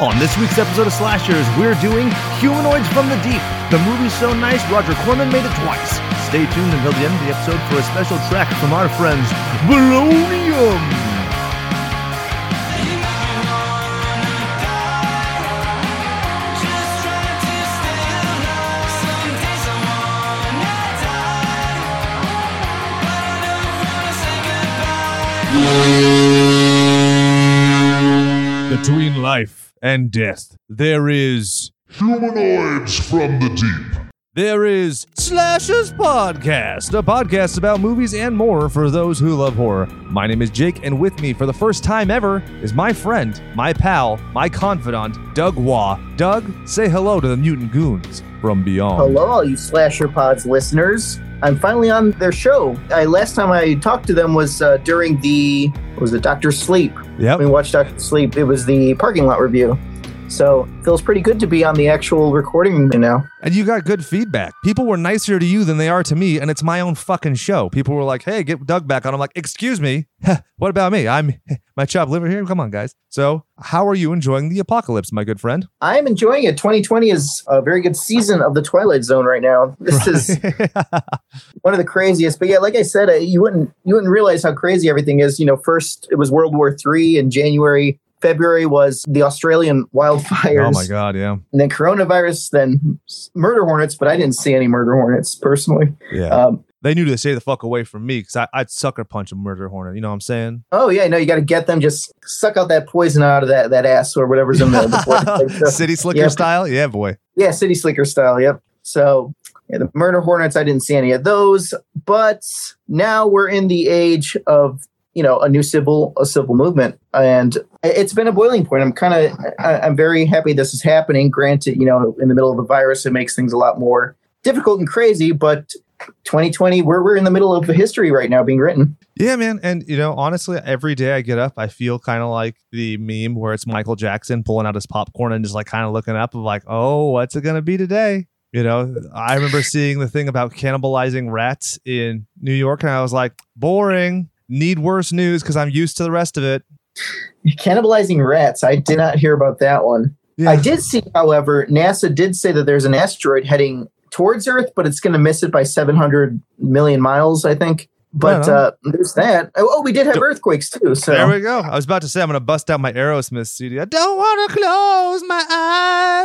On this week's episode of Slashers, we're doing Humanoids from the Deep. The movie's so nice, Roger Corman made it twice. Stay tuned until the end of the episode for a special track from our friends, Bolonium. Between life and death, there is Humanoids from the deep. There is Slashers Podcast, a podcast about movies and more for those who love horror. My name is Jake, and with me for the first time ever is my friend, my pal, my confidant, Doug Waugh. Doug, say hello to the mutant goons from beyond. Hello, all you Slasher Pods listeners. I'm finally on their show. I last time I talked to them was uh, during the what was it Doctor Sleep. Yeah, We watched Doctor Sleep. It was the parking lot review. So feels pretty good to be on the actual recording now. And you got good feedback. People were nicer to you than they are to me, and it's my own fucking show. People were like, "Hey, get Doug back on." I'm like, "Excuse me, what about me? I'm my chop liver here. Come on, guys." So, how are you enjoying the apocalypse, my good friend? I am enjoying it. 2020 is a very good season of the Twilight Zone right now. This is one of the craziest. But yeah, like I said, uh, you wouldn't you wouldn't realize how crazy everything is. You know, first it was World War Three in January. February was the Australian wildfires. oh my god, yeah, and then coronavirus, then murder hornets, but I didn't see any murder hornets personally. yeah. Um, they knew to stay the fuck away from me because I'd sucker punch a murder hornet. You know what I'm saying? oh yeah, no, you got to get them. Just suck out that poison out of that that ass or whatever's in there. the City slicker style, yeah, boy. yeah, city slicker style. Yep. So yeah, the murder hornets, I didn't see any of those. But now we're in the age of you know a new civil a civil movement and it's been a boiling point i'm kind of i'm very happy this is happening granted you know in the middle of the virus it makes things a lot more difficult and crazy but 2020 we're, we're in the middle of a history right now being written Yeah, man. And you know, honestly, every day I get up, I feel kind of like the meme where it's Michael Jackson pulling out his popcorn and just like kind of looking up of like, oh, what's it gonna be today? You know, I remember seeing the thing about cannibalizing rats in New York, and I was like, boring. Need worse news because I'm used to the rest of it. cannibalizing rats i did not hear about that one Yeah. i did see however nasa did say that there's an asteroid heading towards earth but it's going to miss it by 700 million miles i think but uh, there's that oh, oh, we did have earthquakes too so There we go. I was about to say I'm gonna bust out my Aerosmith CD. I don't want to close my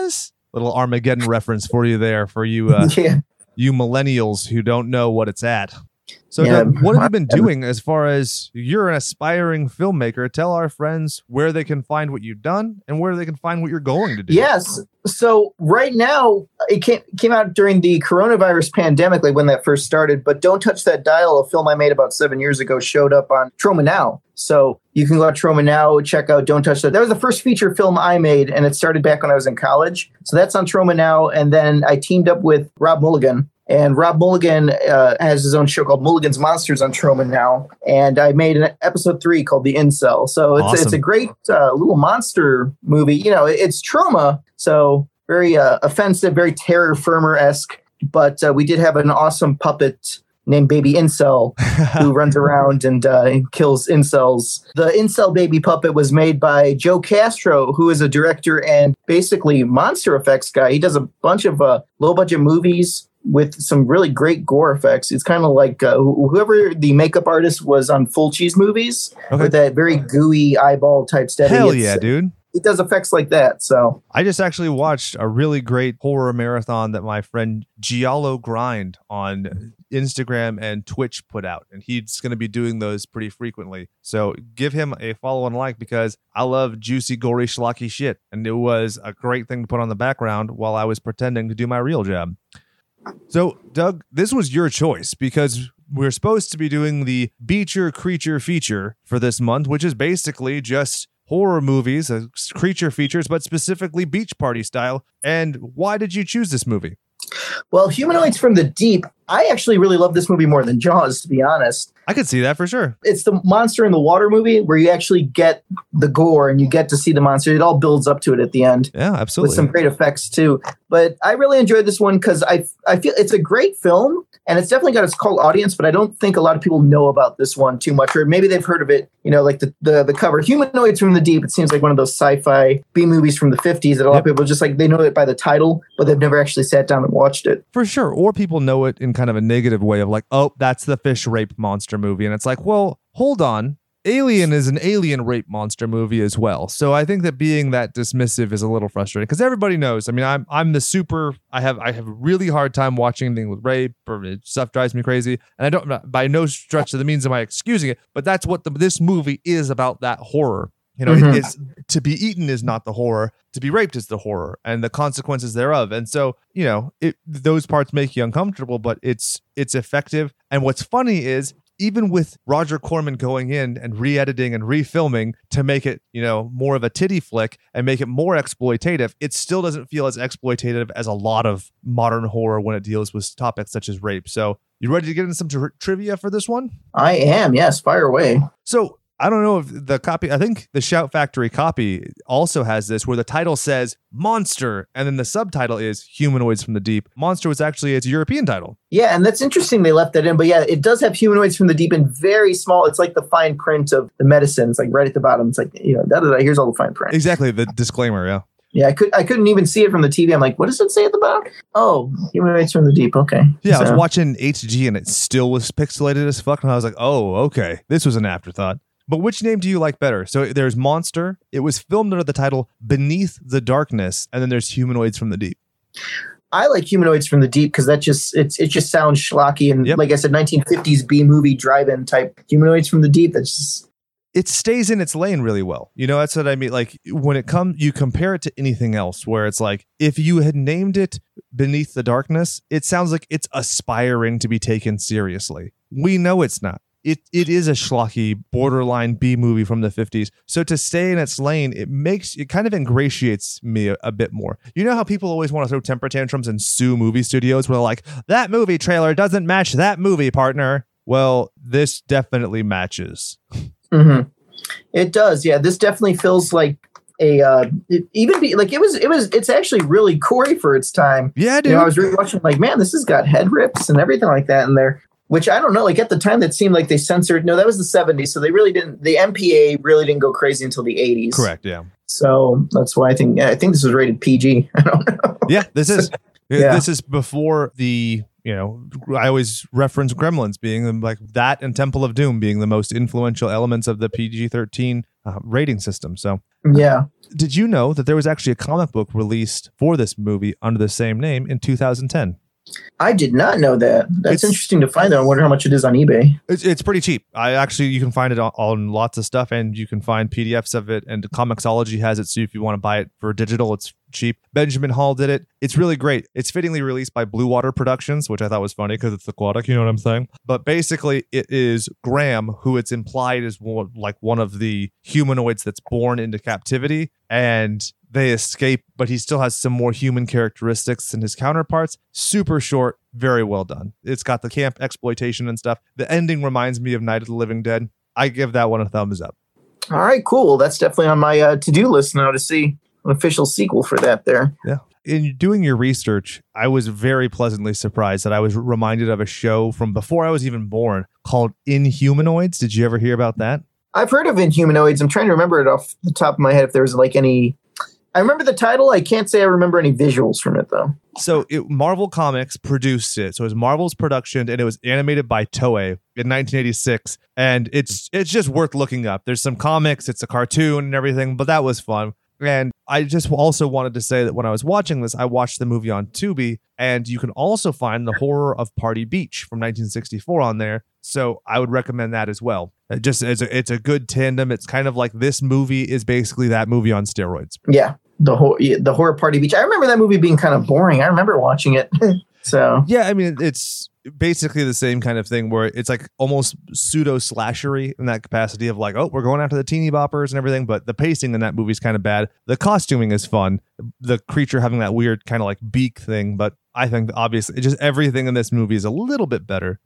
eyes. Little Armageddon reference for you there, for you uh, yeah you millennials who don't know what it's at. So, Yeah. Doug, what have you been doing as far as you're an aspiring filmmaker? Tell our friends where they can find what you've done and where they can find what you're going to do. Yes. So right now, it came came out during the coronavirus pandemic, like when that first started. But "Don't Touch That Dial," a film I made about seven years ago, showed up on Troma Now. So you can go to Troma Now, check out "Don't Touch That." That was the first feature film I made, and it started back when I was in college. So that's on Troma Now, and then I teamed up with Rob Mulligan. And Rob Mulligan uh, has his own show called Mulligan's Monsters on Troma now, and I made an episode three called The Incel. So it's it's a great uh, little monster movie. You know, it's Troma, so very uh, offensive, very terror firmer esque. But uh, we did have an awesome puppet named Baby Incel who runs around and uh, kills incels. The Incel Baby puppet was made by Joe Castro, who is a director and basically monster effects guy. He does a bunch of uh, low budget movies with some really great gore effects. It's kind of like uh, whoever the makeup artist was on Fulci movies Okay. with that very gooey eyeball type steady. Hell yeah, dude. It does effects like that. So I just actually watched a really great horror marathon that my friend Giallo Grind on Instagram and Twitch put out. And he's going to be doing those pretty frequently. So give him a follow and like because I love juicy, gory, schlocky shit. And it was a great thing to put on the background while I was pretending to do my real job. So, Doug, this was your choice because we're supposed to be doing the Beecher Creature feature for this month, which is basically just horror movies, uh, creature features, but specifically beach party style. And why did you choose this movie? Well, Humanoids from the Deep, I actually really love this movie more than Jaws, to be honest. I could see that for sure. It's the monster in the water movie where you actually get the gore and you get to see the monster. It all builds up to it at the end Yeah, absolutely. with some great effects too. But I really enjoyed this one because I I feel it's a great film and it's definitely got its cult audience. But I don't think a lot of people know about this one too much, or maybe they've heard of it. You know, like the the, the cover "Humanoids from the Deep." It seems like one of those sci-fi B movies from the '50s that a lot Yep. of people just like they know it by the title, but they've never actually sat down and watched it. For sure. Or people know it in kind of a negative way of like, oh, that's the fish rape monster movie. And it's like, well, hold on. Alien is an alien rape monster movie as well. So I think that being that dismissive is a little frustrating because everybody knows. I mean, I'm I'm the super I have I have a really hard time watching anything with rape or stuff drives me crazy. And I don't by no stretch of the means am I excusing it, but that's what the, this movie is about that horror. You know, it- Mhm. it's to be eaten is not the horror. To be raped is the horror and the consequences thereof. And so, you know, it those parts make you uncomfortable, but it's it's effective. And what's funny is even with Roger Corman going in and re-editing and refilming to make it, you know, more of a titty flick and make it more exploitative, it still doesn't feel as exploitative as a lot of modern horror when it deals with topics such as rape. So, you ready to get into some tri- trivia for this one? I am yes, fire away. So I don't know if the copy, I think the Shout Factory copy also has this where the title says Monster and then the subtitle is Humanoids from the Deep. Monster was actually its European title. Yeah, and that's interesting they left that in. But yeah, it does have humanoids from the deep in very small. It's like the fine print of the medicine. It's like right at the bottom. It's like you know, da, da, da, here's all the fine print. Exactly, the disclaimer, yeah. Yeah, I could I couldn't even see it from the TV. I'm like, what does it say at the bottom? Oh, humanoids from the deep. Okay. Yeah, I was watching HG and it still was pixelated as fuck. And I was like, oh, okay. This was an afterthought. But which name do you like better? So there's Monster. It was filmed under the title Beneath the Darkness. And then there's Humanoids from the Deep. I like humanoids from the deep because that just it's it just sounds schlocky and Yep. like I said, 1950s B movie drive-in type humanoids from the deep. That's just it stays in its lane really well. You know, that's what I mean. Like when it comes, you compare it to anything else where it's like, if you had named it Beneath the Darkness, it sounds like it's aspiring to be taken seriously. We know it's not. It, it is a schlocky borderline B movie from the 50s. So to stay in its lane, it makes it kind of ingratiates me a, a bit more. You know how people always want to throw temper tantrums and sue movie studios where they're like, that movie trailer doesn't match that movie, partner. Well, this definitely matches. hmm It does, yeah. This definitely feels like a uh, it, even be like it was. It was. It's actually really Corey for its time. Yeah, dude. You know, I was rewatching like, man, this has got head rips and everything like that in there. Which I don't know. Like at the time, that seemed like they censored. No, that was the '70s, so they really didn't. The MPA really didn't go crazy until the '80s. Correct. Yeah. So that's why I think. I think this was rated PG. I don't know. Yeah. This is. Yeah. This is before the. You know, I always reference Gremlins being like that, and Temple of Doom being the most influential elements of the PG thirteen uh, rating system. So, Yeah. did you know that there was actually a comic book released for this movie under the same name in 2010? I did not know that. That's It's- interesting to find out. I wonder how much it is on eBay. It's, it's pretty cheap. I actually you can find it on, on lots of stuff, and you can find PDFs of it. And Comixology has it, so if you want to buy it for digital, it's cheap. Benjamin Hall did it. It's really great. It's fittingly released by Blue Water Productions, which I thought was funny because it's aquatic. You know what I'm saying? But basically, it is Graham, who it's implied is one, like one of the humanoids that's born into captivity, and they escape, but he still has some more human characteristics than his counterparts. Super short, very well done. It's got the camp exploitation and stuff. The ending reminds me of Night of the Living Dead. I give that one a thumbs up. All right, cool. That's definitely on my uh, to do list now to see an official sequel for that. There. Yeah. In doing your research, I was very pleasantly surprised that I was reminded of a show from before I was even born called Inhumanoids. Did you ever hear about that? I've heard of Inhumanoids. I'm trying to remember it off the top of my head if there was like any. I remember the title. I can't say I remember any visuals from it though. So it, Marvel Comics produced it. So it was Marvel's production, and it was animated by Toei in 1986. And it's it's just worth looking up. There's some comics, it's a cartoon and everything, but that was fun. And I just also wanted to say that when I was watching this, I watched the movie on Tubi, and you can also find the horror of Party Beach from 1964 on there. So I would recommend that as well. It just it's a, it's a good tandem. It's kind of like this movie is basically that movie on steroids. Yeah, the whole yeah, the horror party beach. I remember that movie being kind of boring. I remember watching it. so Yeah, I mean it's basically the same kind of thing where it's like almost pseudo slashery in that capacity of like, oh, we're going after the teeny boppers and everything, but the pacing in that movie is kind of bad. The costuming is fun. The creature having that weird kind of like beak thing, but I think obviously just everything in this movie is a little bit better.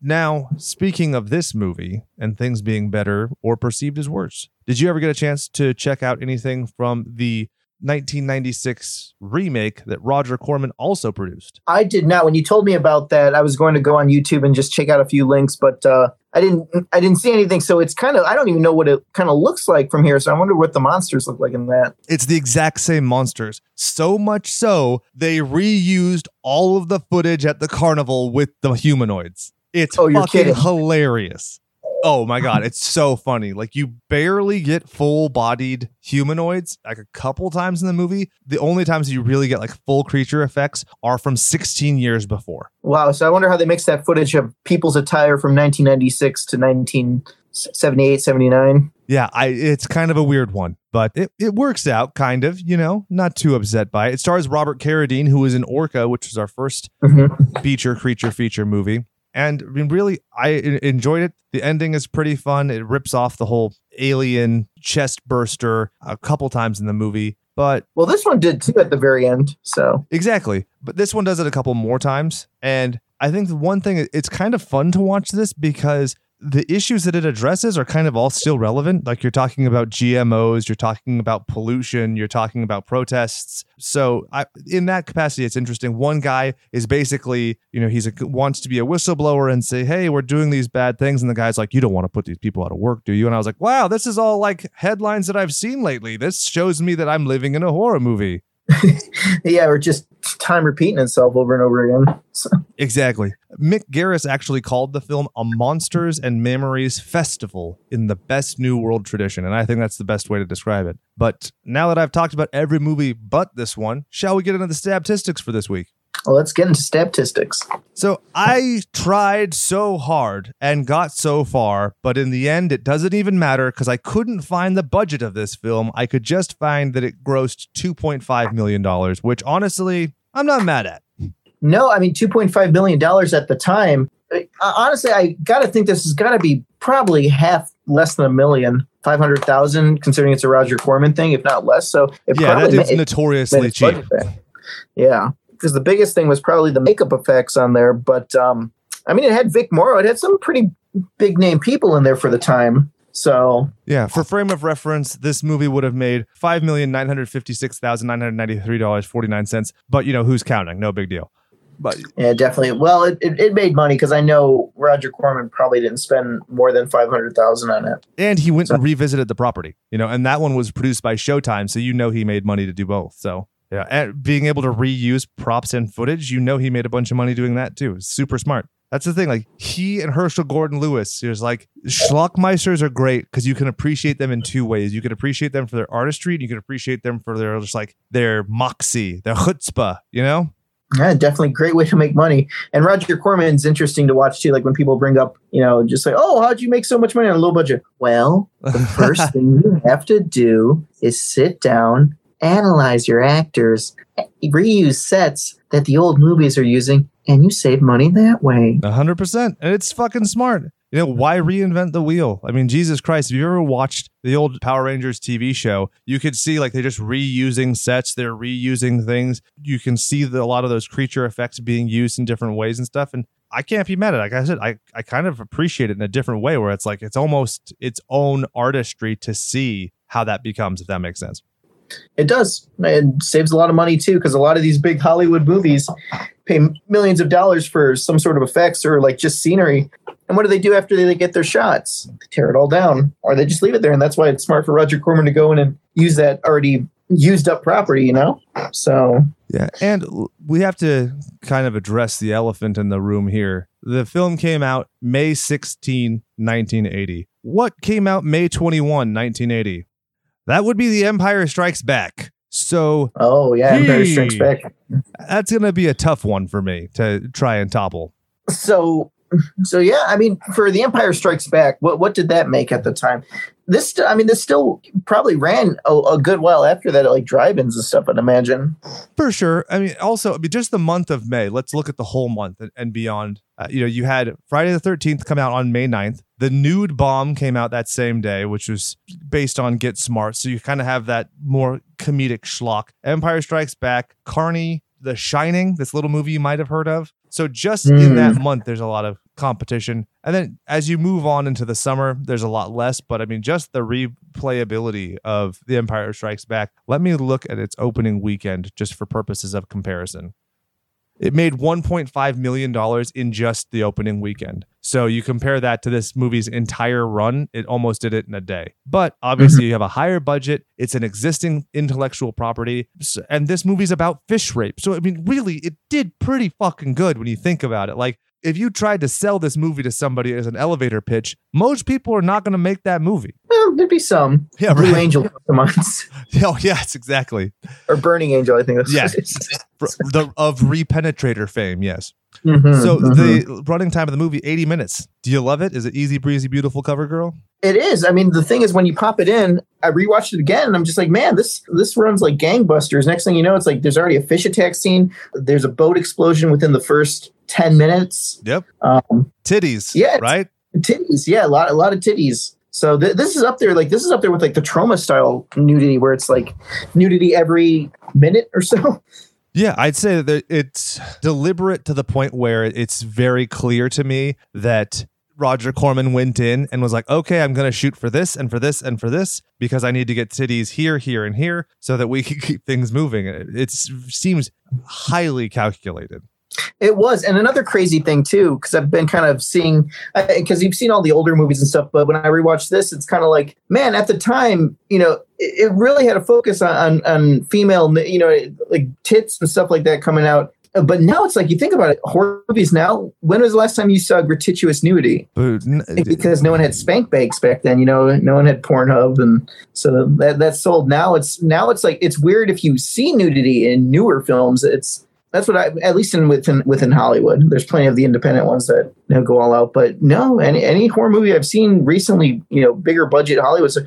Now, speaking of this movie and things being better or perceived as worse, did you ever get a chance to check out anything from the 1996 remake that Roger Corman also produced? I did not. When you told me about that, I was going to go on YouTube and just check out a few links, but uh, I didn't. I didn't see anything. So it's kind of. I don't even know what it kind of looks like from here. So I wonder what the monsters look like in that. It's the exact same monsters. So much so they reused all of the footage at the carnival with the humanoids. It's Oh, you're fucking kidding. hilarious. Oh my god, it's so funny. Like you barely get full-bodied humanoids like a couple times in the movie. The only times you really get like full creature effects are from 16 years before. Wow. So I wonder how they mix that footage of people's attire from 1996 to 1978, 79. Yeah, I it's kind of a weird one, but it, it works out kind of, you know, not too upset by it. It stars Robert Carradine, who is in Orca, which was our first Mhm. feature creature feature movie. And I mean, really, I enjoyed it. The ending is pretty fun. It rips off the whole alien chest burster a couple times in the movie. But Well, this one did too at the very end. So exactly. But this one does it a couple more times. And I think the one thing, it's kind of fun to watch this because the issues that it addresses are kind of all still relevant. Like you're talking about GMOs, you're talking about pollution, you're talking about protests. So I, in that capacity, it's interesting. One guy is basically, you know, he's a, wants to be a whistleblower and say, "Hey, we're doing these bad things," and the guy's like, "You don't want to put these people out of work, do you?" And I was like, "Wow, this is all like headlines that I've seen lately. This shows me that I'm living in a horror movie." yeah, or just time repeating itself over and over again. So, Exactly. Mick Garris actually called the film a Monsters and Memories Festival in the best New World tradition, and I think that's the best way to describe it. But now that I've talked about every movie but this one, shall we get into the statistics for this week? Well, let's get into statistics. So I tried so hard and got so far, but in the end, it doesn't even matter because I couldn't find the budget of this film. I could just find that it grossed $2.5 million, which honestly, I'm not mad at. No, I mean $2.5 million at the time. Uh, honestly, I got to think this has got to be probably half less than a million, 500,000, considering it's a Roger Corman thing, if not less. So it Yeah, that dude's ma- notoriously cheap. Yeah, because the biggest thing was probably the makeup effects on there. But um, I mean, it had Vic Morrow. It had some pretty big name people in there for the time. So Yeah, for frame of reference, this movie would have made five million nine hundred fifty-six thousand nine hundred ninety-three dollars forty-nine cents. But you know who's counting? No big deal. But yeah, definitely. Well, it, it, it made money because I know Roger Corman probably didn't spend more than 500,000 on it. and he went and revisited the property, you know, and that one was produced by Showtime, so you know he made money to do both. So yeah, and being able to reuse props and footage, you know he made a bunch of money doing that too. Super smart. That's the thing. Like he and Herschell Gordon Lewis, there's like schlockmeisters are great because you can appreciate them in two ways. You can appreciate them for their artistry, and you can appreciate them for their just like their moxie, their chutzpah. You know? Yeah, definitely great way to make money. And Roger Corman's interesting to watch too. Like when people bring up, you know, just like, oh, how'd you make so much money on a low budget? Well, the first thing you have to do is sit down, analyze your actors, reuse sets that the old movies are using, and you save money that way. A hundred percent, and it's fucking smart. You know why reinvent the wheel? I mean, Jesus Christ! Have you ever watched the old Power Rangers TV show? You could see like they're just reusing sets, they're reusing things. You can see the, a lot of those creature effects being used in different ways and stuff. And I can't be mad at it. Like I said, I I kind of appreciate it in a different way, where it's like it's almost its own artistry to see how that becomes, if that makes sense. It does. It saves a lot of money too, because a lot of these big Hollywood movies pay millions of dollars for some sort of effects or like just scenery. And what do they do after they get their shots? They tear it all down, or they just leave it there. And that's why it's smart for Roger Corman to go in and use that already used up property, you know? So Yeah, and we have to kind of address the elephant in the room here. The film came out May 16, 1980. What came out May 21, 1980? That would be The Empire Strikes Back. So oh yeah, Empire Strikes Back. that's going to be a tough one for me to try and topple. so so yeah i mean for the empire strikes back what what did that make at the time this i mean this still probably ran a, a good while after that at like drive-ins and stuff i'd imagine For sure. I mean, also, I mean, just the month of May. Let's look at the whole month and, and beyond. Uh, you know, you had Friday the 13th come out on May 9th. The Nude Bomb came out that same day, which was based on Get Smart. So you kind of have that more comedic schlock. Empire Strikes Back, Carny, The Shining, this little movie you might have heard of. So just in that month, there's a lot of competition. And then as you move on into the summer, there's a lot less. But I mean, just the replayability of The Empire Strikes Back. Let me look at its opening weekend just for purposes of comparison. It made $1.5 million in just the opening weekend. So you compare that to this movie's entire run, it almost did it in a day. But obviously, mm-hmm. you have a higher budget. It's an existing intellectual property. And this movie's about fish rape. So, I mean, really, it did pretty fucking good when you think about it. Like, if you tried to sell this movie to somebody as an elevator pitch, most people are not going to make that movie. Well, there'd be some. Yeah, Blue right. Angel months Oh, yes, exactly. or Burning Angel, I think that's Yeah. what it is. For- the, of Repenetrator fame, yes. Mhm, So mhm. the running time of the movie, 80 minutes. Do you love it? Is it easy breezy, beautiful cover girl? It is. I mean, the thing is, when you pop it in, I rewatched it again, and I'm just like, man, this this runs like gangbusters. Next thing you know, it's like there's already a fish attack scene. There's a boat explosion within the first ten minutes. Yep. Um, Titties. Yeah, Right? titties, yeah, a lot, a lot of titties. So th- this is up there, like this is up there with like the Troma style nudity, where it's like nudity every minute or so. Yeah, I'd say that it's deliberate to the point where it's very clear to me that Roger Corman went in and was like, okay, I'm going to shoot for this and for this and for this because I need to get titties here, here, and here so that we can keep things moving. It seems highly calculated. It was, and another crazy thing too, because I've been kind of seeing, because you've seen all the older movies and stuff, but when I rewatch this, it's kind of like, man, at the time, you know, it, it really had a focus on, on on female, you know, like tits and stuff like that coming out. Uh, But now it's like you think about it, horror movies now. When was the last time you saw gratuitous nudity? N- Because no one had spank banks back then, you know, no one had Pornhub, and so that that's sold. Now it's now it's like it's weird if you see nudity in newer films. It's that's what I at least in within within Hollywood. There's plenty of the independent ones that you know, go all out, but no, any any horror movie I've seen recently, you know, bigger budget Hollywood. So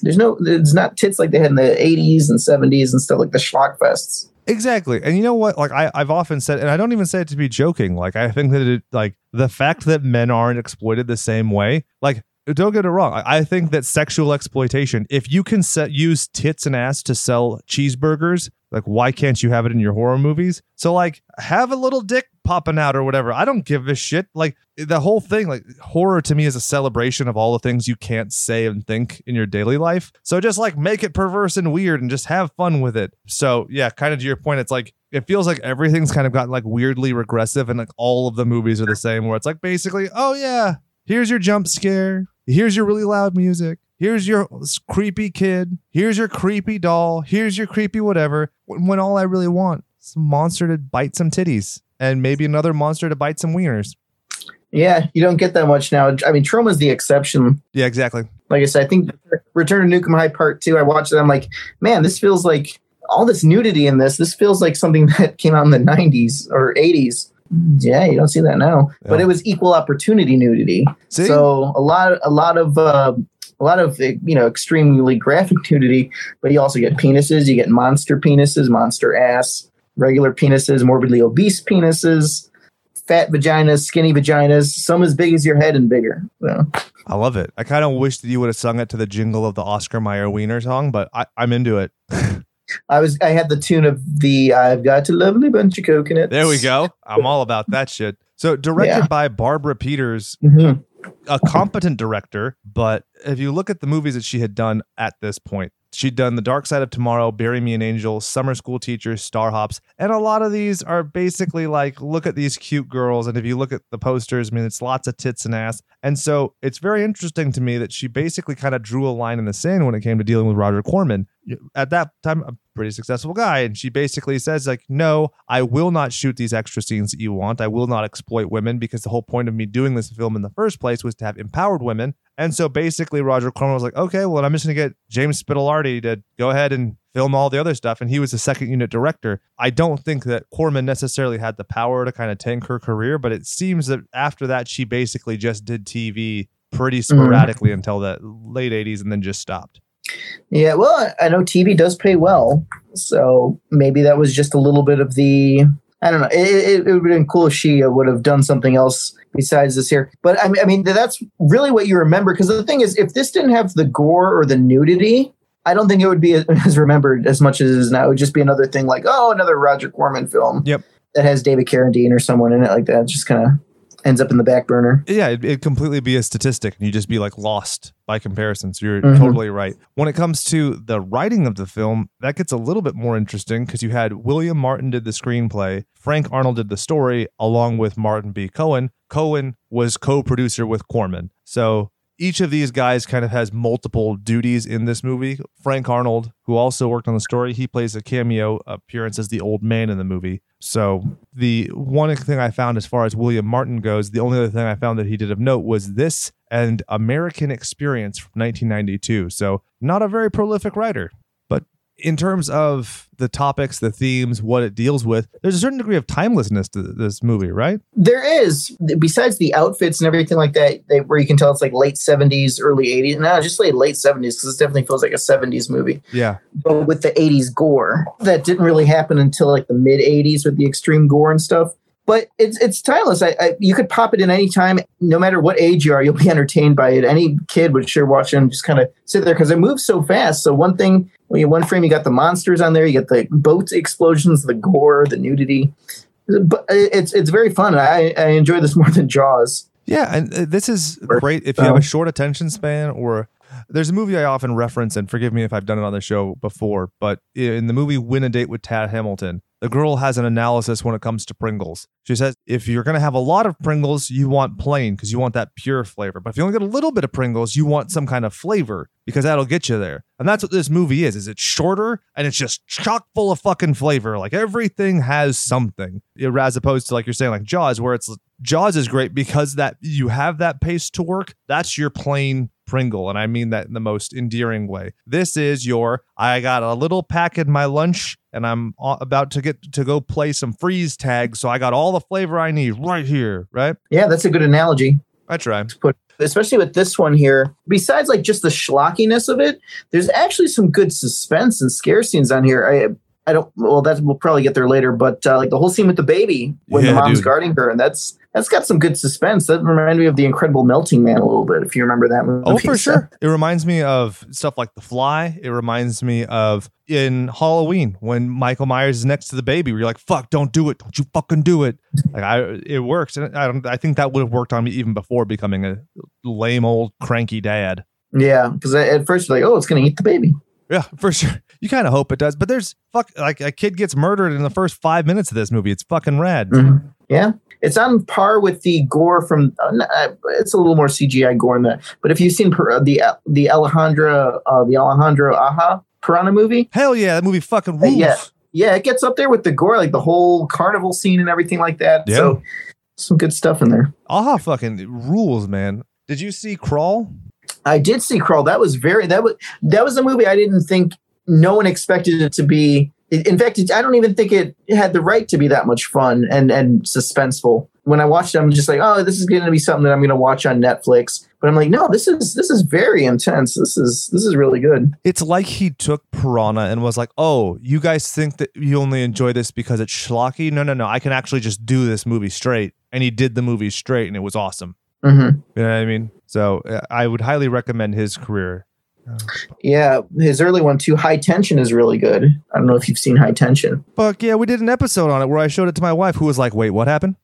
there's no, it's not tits like they had in the 80s and 70s and stuff like the schlock fests. Exactly. And you know what? Like I, I've often said, and I don't even say it to be joking. Like I think that it like the fact that men aren't exploited the same way, like don't get it wrong. I, think that sexual exploitation, if you can set use tits and ass to sell cheeseburgers, like why can't you have it in your horror movies? So like have a little dick popping out or whatever. I don't give a shit. Like the whole thing, like horror to me is a celebration of all the things you can't say and think in your daily life. So just like make it perverse and weird and just have fun with it. So yeah, kind of to your point, it's like it feels like everything's kind of gotten like weirdly regressive and like all of the movies are the same where it's like basically, oh yeah, here's your jump scare. Here's your really loud music. Here's your creepy kid. Here's your creepy doll. Here's your creepy whatever. When, all I really want is a monster to bite some titties and maybe another monster to bite some wieners. Yeah, you don't get that much now. I mean, Troma's the exception. Yeah, exactly. Like I said, I think Return to Nuke 'Em High Part 2, I watched it. I'm like, man, this feels like all this nudity in this. This feels like something that came out in the 90s or 80s. Yeah, you don't see that now. But it was equal opportunity nudity. See? So a lot, a lot of, uh, a lot of uh, you know extremely graphic nudity. But you also get penises. You get monster penises, monster ass, regular penises, morbidly obese penises, fat vaginas, skinny vaginas, some as big as your head and bigger. So. I love it. I kind of wish that you would have sung it to the jingle of the Oscar Mayer Wiener song, but I, I'm into it. I was I had the tune of the I've got a lovely bunch of coconuts. There we go. I'm all about that shit. So directed Yeah. by Barbara Peeters, Mhm. a competent director, but if you look at the movies that she had done at this point, she'd done The Dark Side of Tomorrow, Bury Me an Angel, Summer School Teachers, Star Hops, and a lot of these are basically like, look at these cute girls. And if you look at the posters, I mean, it's lots of tits and ass. And so it's very interesting to me that she basically kind of drew a line in the sand when it came to dealing with Roger Corman. At that time, a pretty successful guy. And she basically says, like, no, I will not shoot these extra scenes that you want. I will not exploit women because the whole point of me doing this film in the first place was to have empowered women. And so basically, Roger Corman was like, okay, well, I'm just going to get James Spitalardi to go ahead and film all the other stuff. And he was the second unit director. I don't think that Corman necessarily had the power to kind of tank her career, but it seems that after that, she basically just did TV pretty mm-hmm. sporadically until the late 80s and then just stopped. Yeah, well, I know TV does pay well, so maybe that was just a little bit of the. I don't know. It, it, it would have been cool if she uh, would have done something else besides this here. But I mean, I mean that's really what you remember. Because the thing is, if this didn't have the gore or the nudity, I don't think it would be as remembered as much as it is now. It would just be another thing like, oh, another Roger Corman film. Yep. That has David Carradine or someone in it like that. Just kind of ends up in the back burner. Yeah, it'd, it'd completely be a statistic, and you just be like lost by comparison. So you're Mhm. totally right. When it comes to the writing of the film, that gets a little bit more interesting because you had William Martin did the screenplay, Frank Arnold did the story, along with Martin B. Cohen. Cohen was co-producer with Corman. So each of these guys kind of has multiple duties in this movie. Frank Arnold, who also worked on the story, he plays a cameo appearance as the old man in the movie. So the one thing I found as far as William Martin goes, the only other thing I found that he did of note was this and American Experience from 1992. So not a very prolific writer, in terms of the topics, the themes, what it deals with, there's a certain degree of timelessness to this movie, right? There is, besides the outfits and everything like that, they, where you can tell it's like late 70s, early 80s. No, just like late 70s because it definitely feels like a 70s movie. Yeah. But with the 80s gore, that didn't really happen until like the mid 80s with the extreme gore and stuff. But it's it's timeless. I, I you could pop it in any time, no matter what age you are. You'll be entertained by it. Any kid would sure watch it and just kind of sit there because it moves so fast. So one thing, when you one frame, you got the monsters on there, you get the boat explosions, the gore, the nudity. But it's it's very fun. I I enjoy this more than Jaws. Yeah, and uh, this is great if you have a short attention span or there's a movie I often reference and forgive me if I've done it on the show before, but in the movie Win a Date with Tad Hamilton, the girl has an analysis when it comes to Pringles. She says if you're going to have a lot of Pringles, you want plain because you want that pure flavor. But if you only get a little bit of Pringles, you want some kind of flavor because that'll get you there. And that's what this movie is. Is it's shorter and it's just chock full of fucking flavor. Like everything has something. As opposed to like you're saying like Jaws where it's Jaws is great because that you have that pace to work. That's your plain Pringle, and I mean that in the most endearing way. This is your I got a little pack in my lunch, and I'm about to get to go play some freeze tag, so I got all the flavor I need right here. Right? Yeah, that's a good analogy. I try. to put especially with this one here besides like just the schlockiness of it there's actually some good suspense and scare scenes on here i i don't well that we'll probably get there later but uh, like the whole scene with the baby when Yeah, the mom's dude. guarding her and that's that's got some good suspense that reminded me of the incredible melting man a little bit if you remember that movie Oh, for sure. It reminds me of stuff like The Fly. It reminds me of in Halloween when Michael Myers is next to the baby. Where you're like, "Fuck, don't do it! Don't you fucking do it!" Like I, it works, and I don't. I think that would have worked on me even before becoming a lame old cranky dad. yeah because at first you're like oh it's gonna eat the baby Yeah, for sure. You kind of hope it does, but there's fuck like a kid gets murdered in the first five minutes of this movie. It's fucking rad. Mhm. Yeah, it's on par with the gore from. Uh, uh, it's a little more CGI gore in that. But if you've seen Pir- the the Alejandra uh, the Alejandro Aja Piranha movie, Hell yeah, that movie fucking rules. yeah. yeah, it gets up there with the gore, like the whole carnival scene and everything like that. Yeah. So some good stuff in there. Aja, fucking rules, man. Did you see Crawl? I did see Crawl. That was very that was that was a movie I didn't think no one expected it to be. In fact, it, I don't even think it had the right to be that much fun and and suspenseful. When I watched it, I'm just like, oh, this is going to be something that I'm going to watch on Netflix. But I'm like, no, this is this is very intense. This is this is really good. It's like he took Piranha and was like, "Oh, you guys think that you only enjoy this because it's schlocky? No, no, no. I can actually just do this movie straight." And he did the movie straight, and it was awesome. Hmm You know what I mean? So uh, I would highly recommend his career. Yeah, his early one too, High Tension, is really good. I don't know if you've seen High Tension. Fuck yeah, we did an episode on it where I showed it to my wife, who was like, "Wait, what happened?"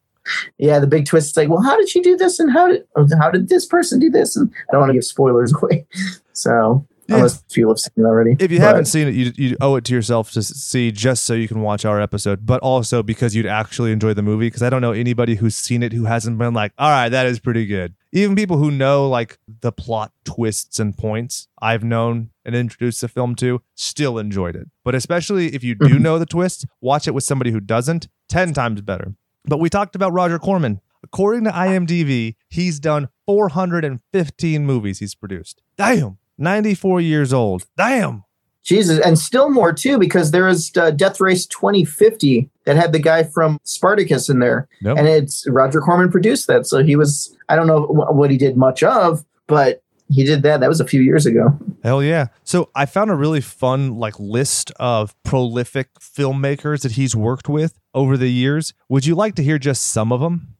Yeah, the big twist is like, well, how did she do this, and how did how did this person do this? And I don't want to give spoilers away, so Yeah. unless people have seen it already. If you But- haven't seen it, you, you owe it to yourself to see just so you can watch our episode, but also because you'd actually enjoy the movie. Because I don't know anybody who's seen it who hasn't been like, all right, that is pretty good. Even people who know like the plot twists and points I've known and introduced the film to still enjoyed it. But especially if you do Mhm. know the twists, watch it with somebody who doesn't, 10 times better. But we talked about Roger Corman. According to IMDb, he's done 415 movies he's produced. Damn. 94 years old. Damn. Jesus, and still more too, because there is uh, Death Race 2050 that had the guy from Spartacus in there, Nope. and it's Roger Corman produced that. So he was, I don't know what he did much of, but he did that. That was a few years ago. Hell yeah. So I found a really fun like list of prolific filmmakers that he's worked with over the years. Would you like to hear just some of them?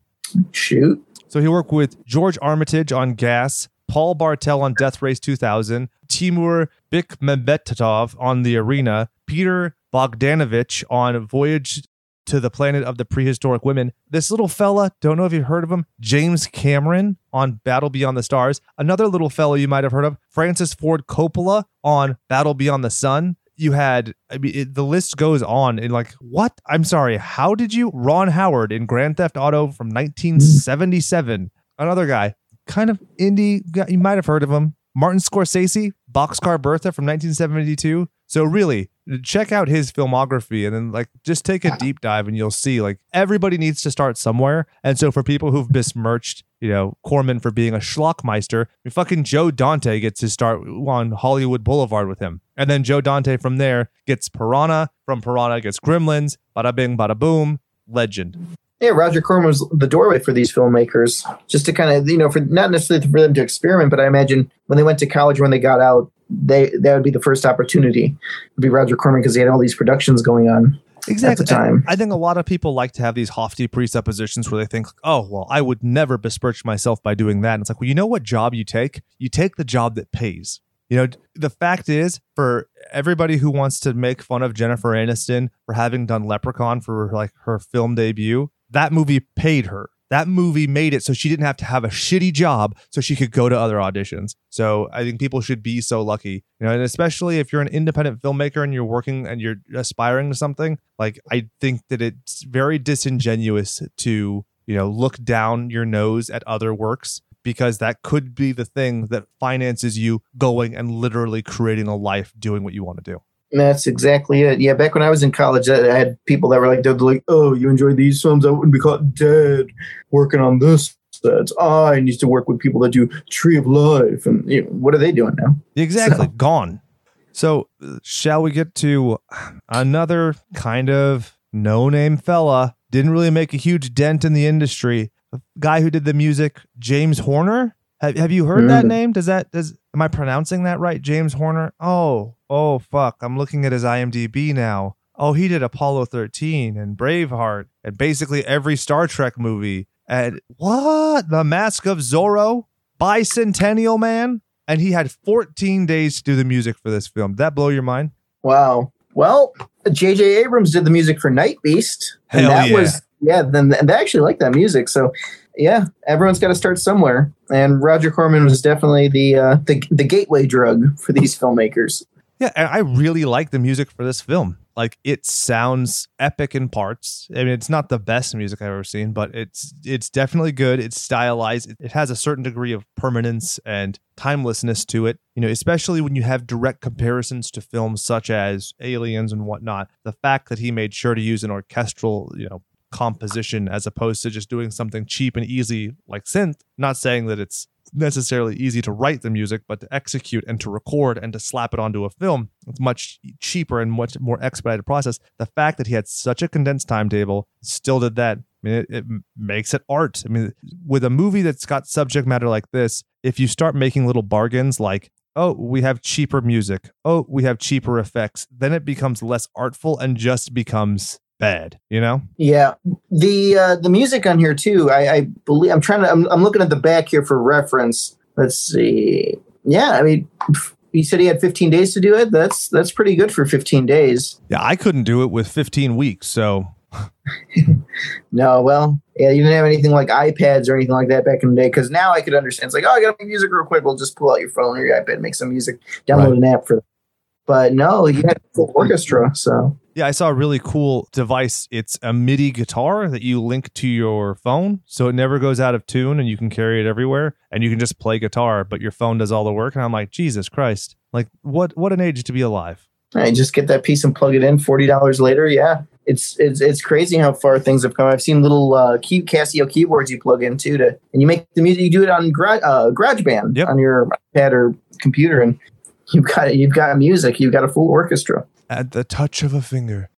Shoot. So he worked with George Armitage on Gas, Paul Bartel on Death Race 2000, Timur Bekmambetov on The Arena, Peter Bogdanovich on Voyage to the Planet of the Prehistoric Women. This little fella, don't know if you've heard of him, James Cameron on Battle Beyond the Stars. Another little fella you might have heard of, Francis Ford Coppola on Battle Beyond the Sun. You had, I mean, it, the list goes on. And like, what? I'm sorry. How did you? Ron Howard in Grand Theft Auto from 1977. Another guy, kind of indie. guy, You might have heard of him. Martin Scorsese, Boxcar Bertha from 1972. So really, check out his filmography and then like just take a deep dive and you'll see like everybody needs to start somewhere. And so for people who've besmirched, you know, Corman for being a schlockmeister, I mean, fucking Joe Dante gets his start on Hollywood Boulevard with him. And then Joe Dante from there gets Piranha, from Piranha gets Gremlins, bada bing, bada boom, legend. Yeah, Roger Corman was the doorway for these filmmakers, just to kind of you know, for not necessarily for them to experiment, but I imagine when they went to college, when they got out, they that would be the first opportunity would be Roger Corman because he had all these productions going on. Exactly. At the time. I think a lot of people like to have these hofty presuppositions where they think, oh, well, I would never besmirch myself by doing that. And it's like, well, you know what job you take? You take the job that pays. You know, the fact is, for everybody who wants to make fun of Jennifer Aniston for having done Leprechaun for like her film debut, that movie paid her. That movie made it so she didn't have to have a shitty job so she could go to other auditions. So I think people should be so lucky. You know, and especially if you're an independent filmmaker and you're working and you're aspiring to something, like I think that it's very disingenuous to, you know, look down your nose at other works because that could be the thing that finances you going and literally creating a life doing what you want to do. That's exactly it. Yeah, back when I was in college, I had people that were like, they're like, "Oh, you enjoy these films? I wouldn't be caught dead working on this." That's I need to work with people that do Tree of Life, and you know, what are they doing now? Exactly. So- Gone. So, shall we get to another kind of no name fella? Didn't really make a huge dent in the industry. A guy who did the music, James Horner. Have, have you heard that name? Does that, does, am I pronouncing that right? James Horner? Oh, oh, fuck. I'm looking at his IMDb now. Oh, he did Apollo 13 and Braveheart and basically every Star Trek movie. And what? The Mask of Zorro? Bicentennial Man? and he had 14 days to do the music for this film. Did that blow your mind? Wow. Well, J.J. Abrams did the music for Night Beast, and Hell that yeah. was yeah. Then and they actually like that music, so yeah, everyone's got to start somewhere. And Roger Corman was definitely the uh, the the gateway drug for these filmmakers. Yeah, I really like the music for this film. Like it sounds epic in parts. I mean, it's not the best music I've ever seen, but it's it's definitely good. It's stylized. It has a certain degree of permanence and timelessness to it. You know, especially when you have direct comparisons to films such as Aliens and whatnot. The fact that he made sure to use an orchestral, you know, composition as opposed to just doing something cheap and easy like synth. Not saying that it's necessarily easy to write the music, but to execute and to record and to slap it onto a film, it's much cheaper and much more expedited process. The fact that he had such a condensed timetable, still did that. I mean, it, it makes it art. I mean, with a movie that's got subject matter like this, if you start making little bargains like, oh, we have cheaper music, oh, we have cheaper effects, then it becomes less artful and just becomes bad, you know? Yeah, the uh, the music on here too. I, I believe I'm trying to. I'm, I'm looking at the back here for reference. Let's see. Yeah, I mean, he said he had 15 days to do it. That's that's pretty good for 15 days. Yeah, I couldn't do it with 15 weeks, so No, well, yeah, you didn't have anything like iPads or anything like that back in the day. Because now I could understand. It's like, oh, I got to make music real quick. We'll just pull out your phone or your iPad, make some music, download Right. an app for. That. But no, you had a full orchestra. So Yeah, I saw a really cool device. It's a MIDI guitar that you link to your phone, so it never goes out of tune, and you can carry it everywhere, and you can just play guitar, but your phone does all the work. And I'm like, Jesus Christ! Like, what what an age to be alive. I just get that piece and plug it in. Forty dollars later, yeah, it's it's it's crazy how far things have come. I've seen little uh, key Casio keyboards you plug into to, and you make the music. You do it on Gra- uh, GarageBand Yep. on your iPad or computer, and you've got you've got music. You've got a full orchestra. At the touch of a finger.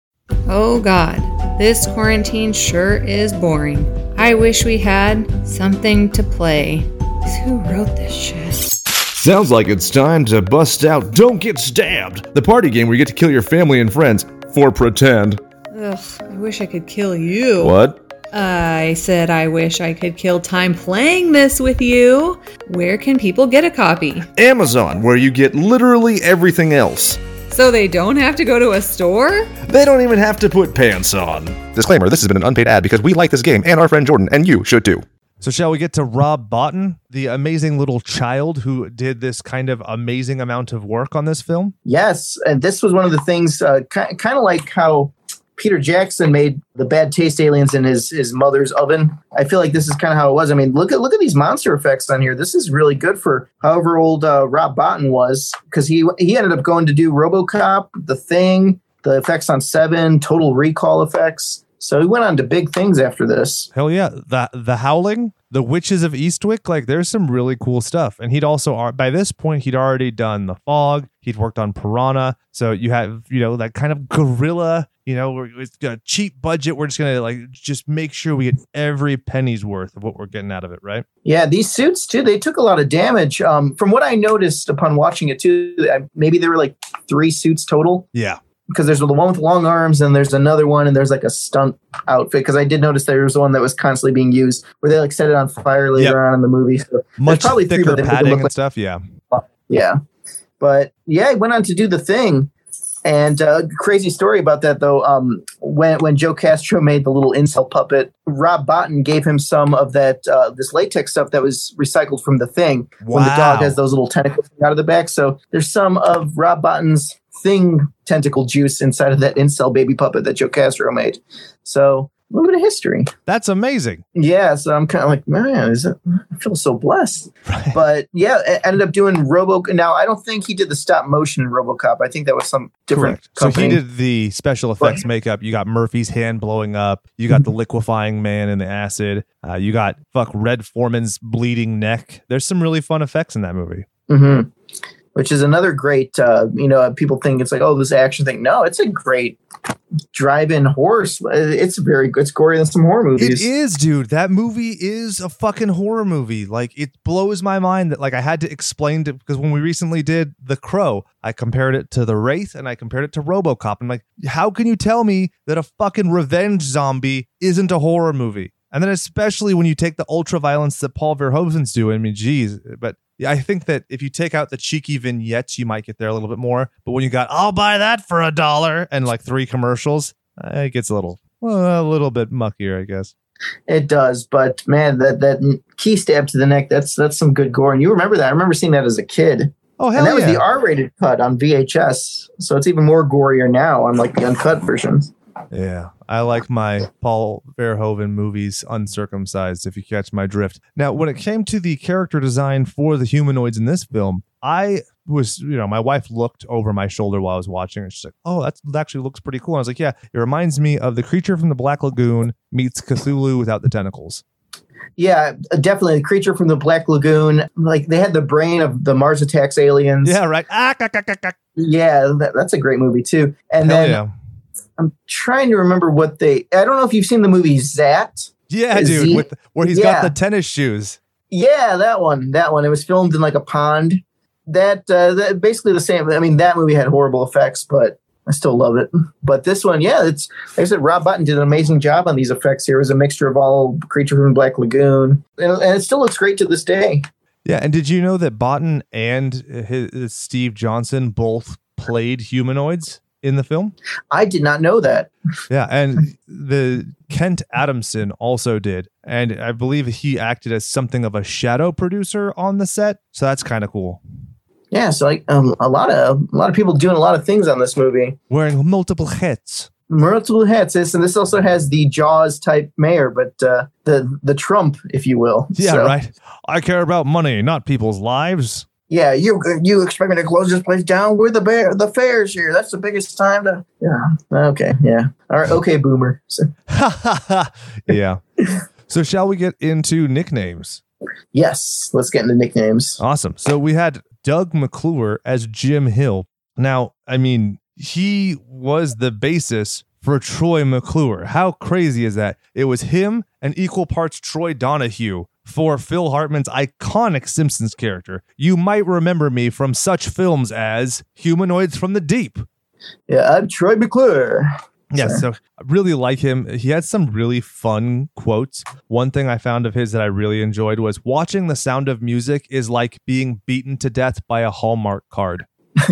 Oh God, this quarantine sure is boring. I wish we had something to play. Who wrote this shit? Sounds like it's time to bust out Don't Get Stabbed, the party game where you get to kill your family and friends for pretend. Ugh, I wish I could kill you. What? I said I wish I could kill time playing this with you. Where can people get a copy? Amazon, where you get literally everything else. So they don't have to go to a store? They don't even have to put pants on. Disclaimer this has been an unpaid ad because we like this game and our friend Jordan, and you should too. So shall we get to Rob Bottin, the amazing little child who did this kind of amazing amount of work on this film? Yes, and this was one of the things, uh, ki- kind of like how Peter Jackson made the bad taste aliens in his his mother's oven. I feel like this is kind of how it was. I mean, look at look at these monster effects on here. This is really good for however old uh, Rob Bottin was, because he he ended up going to do RoboCop, The Thing, the effects on Seven, Total Recall effects. So he went on to big things after this. Hell yeah, the the Howling, the Witches of Eastwick, like there's some really cool stuff. And he'd also by this point he'd already done The Fog. He'd worked on Piranha. So you have you know that kind of guerrilla. You know, where it's got a cheap budget. We're just gonna like just make sure we get every penny's worth of what we're getting out of it, right? Yeah, these suits too. They took a lot of damage. Um, from what I noticed upon watching it too, maybe there were like three suits total. Yeah. Because there's the one with long arms and there's another one and there's like a stunt outfit because I did notice there was one that was constantly being used where they like set it on fire later Yep. on in the movie. So Much probably three, thicker make padding and like- stuff. Yeah. yeah, but yeah, he went on to do the thing. And uh, crazy story about that though. Um, when when Joe Castro made the little incel puppet, Rob Bottin gave him some of that uh, this latex stuff that was recycled from the thing. When the dog has those little tentacles out of the back, so there's some of Rob Bottin's thing tentacle juice inside of that incel baby puppet that Joe Castro made. So a little bit of history. That's amazing. Yeah, so I'm kind of like, man, is it? I feel so blessed. But yeah, e- ended up doing Robo. Now I don't think he did the stop motion in RoboCop. I think that was some different Correct. So he did the special effects makeup. You got Murphy's hand blowing up. You got the liquefying man in the acid. Uh, you got fuck Red Foreman's bleeding neck. There's some really fun effects in that movie. hmm Which is another great. Uh, you know, people think it's like, oh, this action thing. No, it's a great drive-in horror. sl- It's very good. It's gory than some horror It movies. is, dude. That movie is a fucking horror movie. Like it blows my mind that like I had to explain to because when we recently did The Crow, I compared it to The Wraith and I compared it to RoboCop. I'm like, how can you tell me that a fucking revenge zombie isn't a horror movie? And then especially when you take the ultra violence that Paul Verhoeven's doing. I mean, geez, but yeah, I think that if you take out the cheeky vignettes, you might get there a little bit more. But when you got, I'll buy that for a dollar and like three commercials, uh, it gets a little, a little bit muckier, I guess. It does, but man, that that key stab to the neck. That's that's some good gore. And you remember that? I remember seeing that as a kid. Oh hell and that was the R-rated cut on VHS, so it's even more gorier now on like the uncut versions. Yeah, I like my Paul Verhoeven movies uncircumcised. If you catch my drift. Now, when it came to the character design for the humanoids in this film, I was, you know, my wife looked over my shoulder while I was watching, and she's like, "Oh, that's, that actually looks pretty cool." And I was like, "Yeah, it reminds me of the creature from the Black Lagoon meets Cthulhu without the tentacles." Yeah, definitely. The creature from the Black Lagoon, like they had the brain of the Mars Attacks aliens. Yeah, right. Ah, yeah, that, that's a great movie too. And Hell then yeah, I'm trying to remember what they. I don't know if you've seen the movie Zaat. yeah, Is dude, he- with where he's Yeah. got the tennis shoes. Yeah, that one. That one. It was filmed in like a pond. That, uh, that basically the same. I mean, that movie had horrible effects, but I still love it. But this one, yeah, it's like I said, Rob Bottin did an amazing job on these effects here. It was a mixture of all creature from Black Lagoon, and, and it still looks great to this day. Yeah, and did you know that Bottin and his, his Steve Johnson both played humanoids in the film? I did not know that. Yeah, and the Kent Adamson also did, and I believe he acted as something of a shadow producer on the set. So that's kind of cool. Yeah, so like um, a lot of a lot of people doing a lot of things on this movie. Wearing multiple hats. Multiple hats. This and this also has the Jaws type mayor, but uh, the the Trump, if you will. Yeah, So, right. I care about money, not people's lives. Yeah, you you expect me to close this place down? We're the bear, the fairs here. That's the biggest time to. Yeah. Okay. Yeah. All right. Okay, boomer. So, yeah. So shall we get into nicknames? yes. Let's get into nicknames. Awesome. So we had Doug McClure as Jim Hill. Now, I mean, he was the basis for Troy McClure. How crazy is that? It was him and equal parts Troy Donahue for Phil Hartman's iconic Simpsons character. You might remember me from such films as Humanoids from the Deep. Yeah, I'm Troy McClure. Yeah, so I really like him. He had some really fun quotes. One thing I found of his that I really enjoyed was watching The Sound of Music is like being beaten to death by a Hallmark card.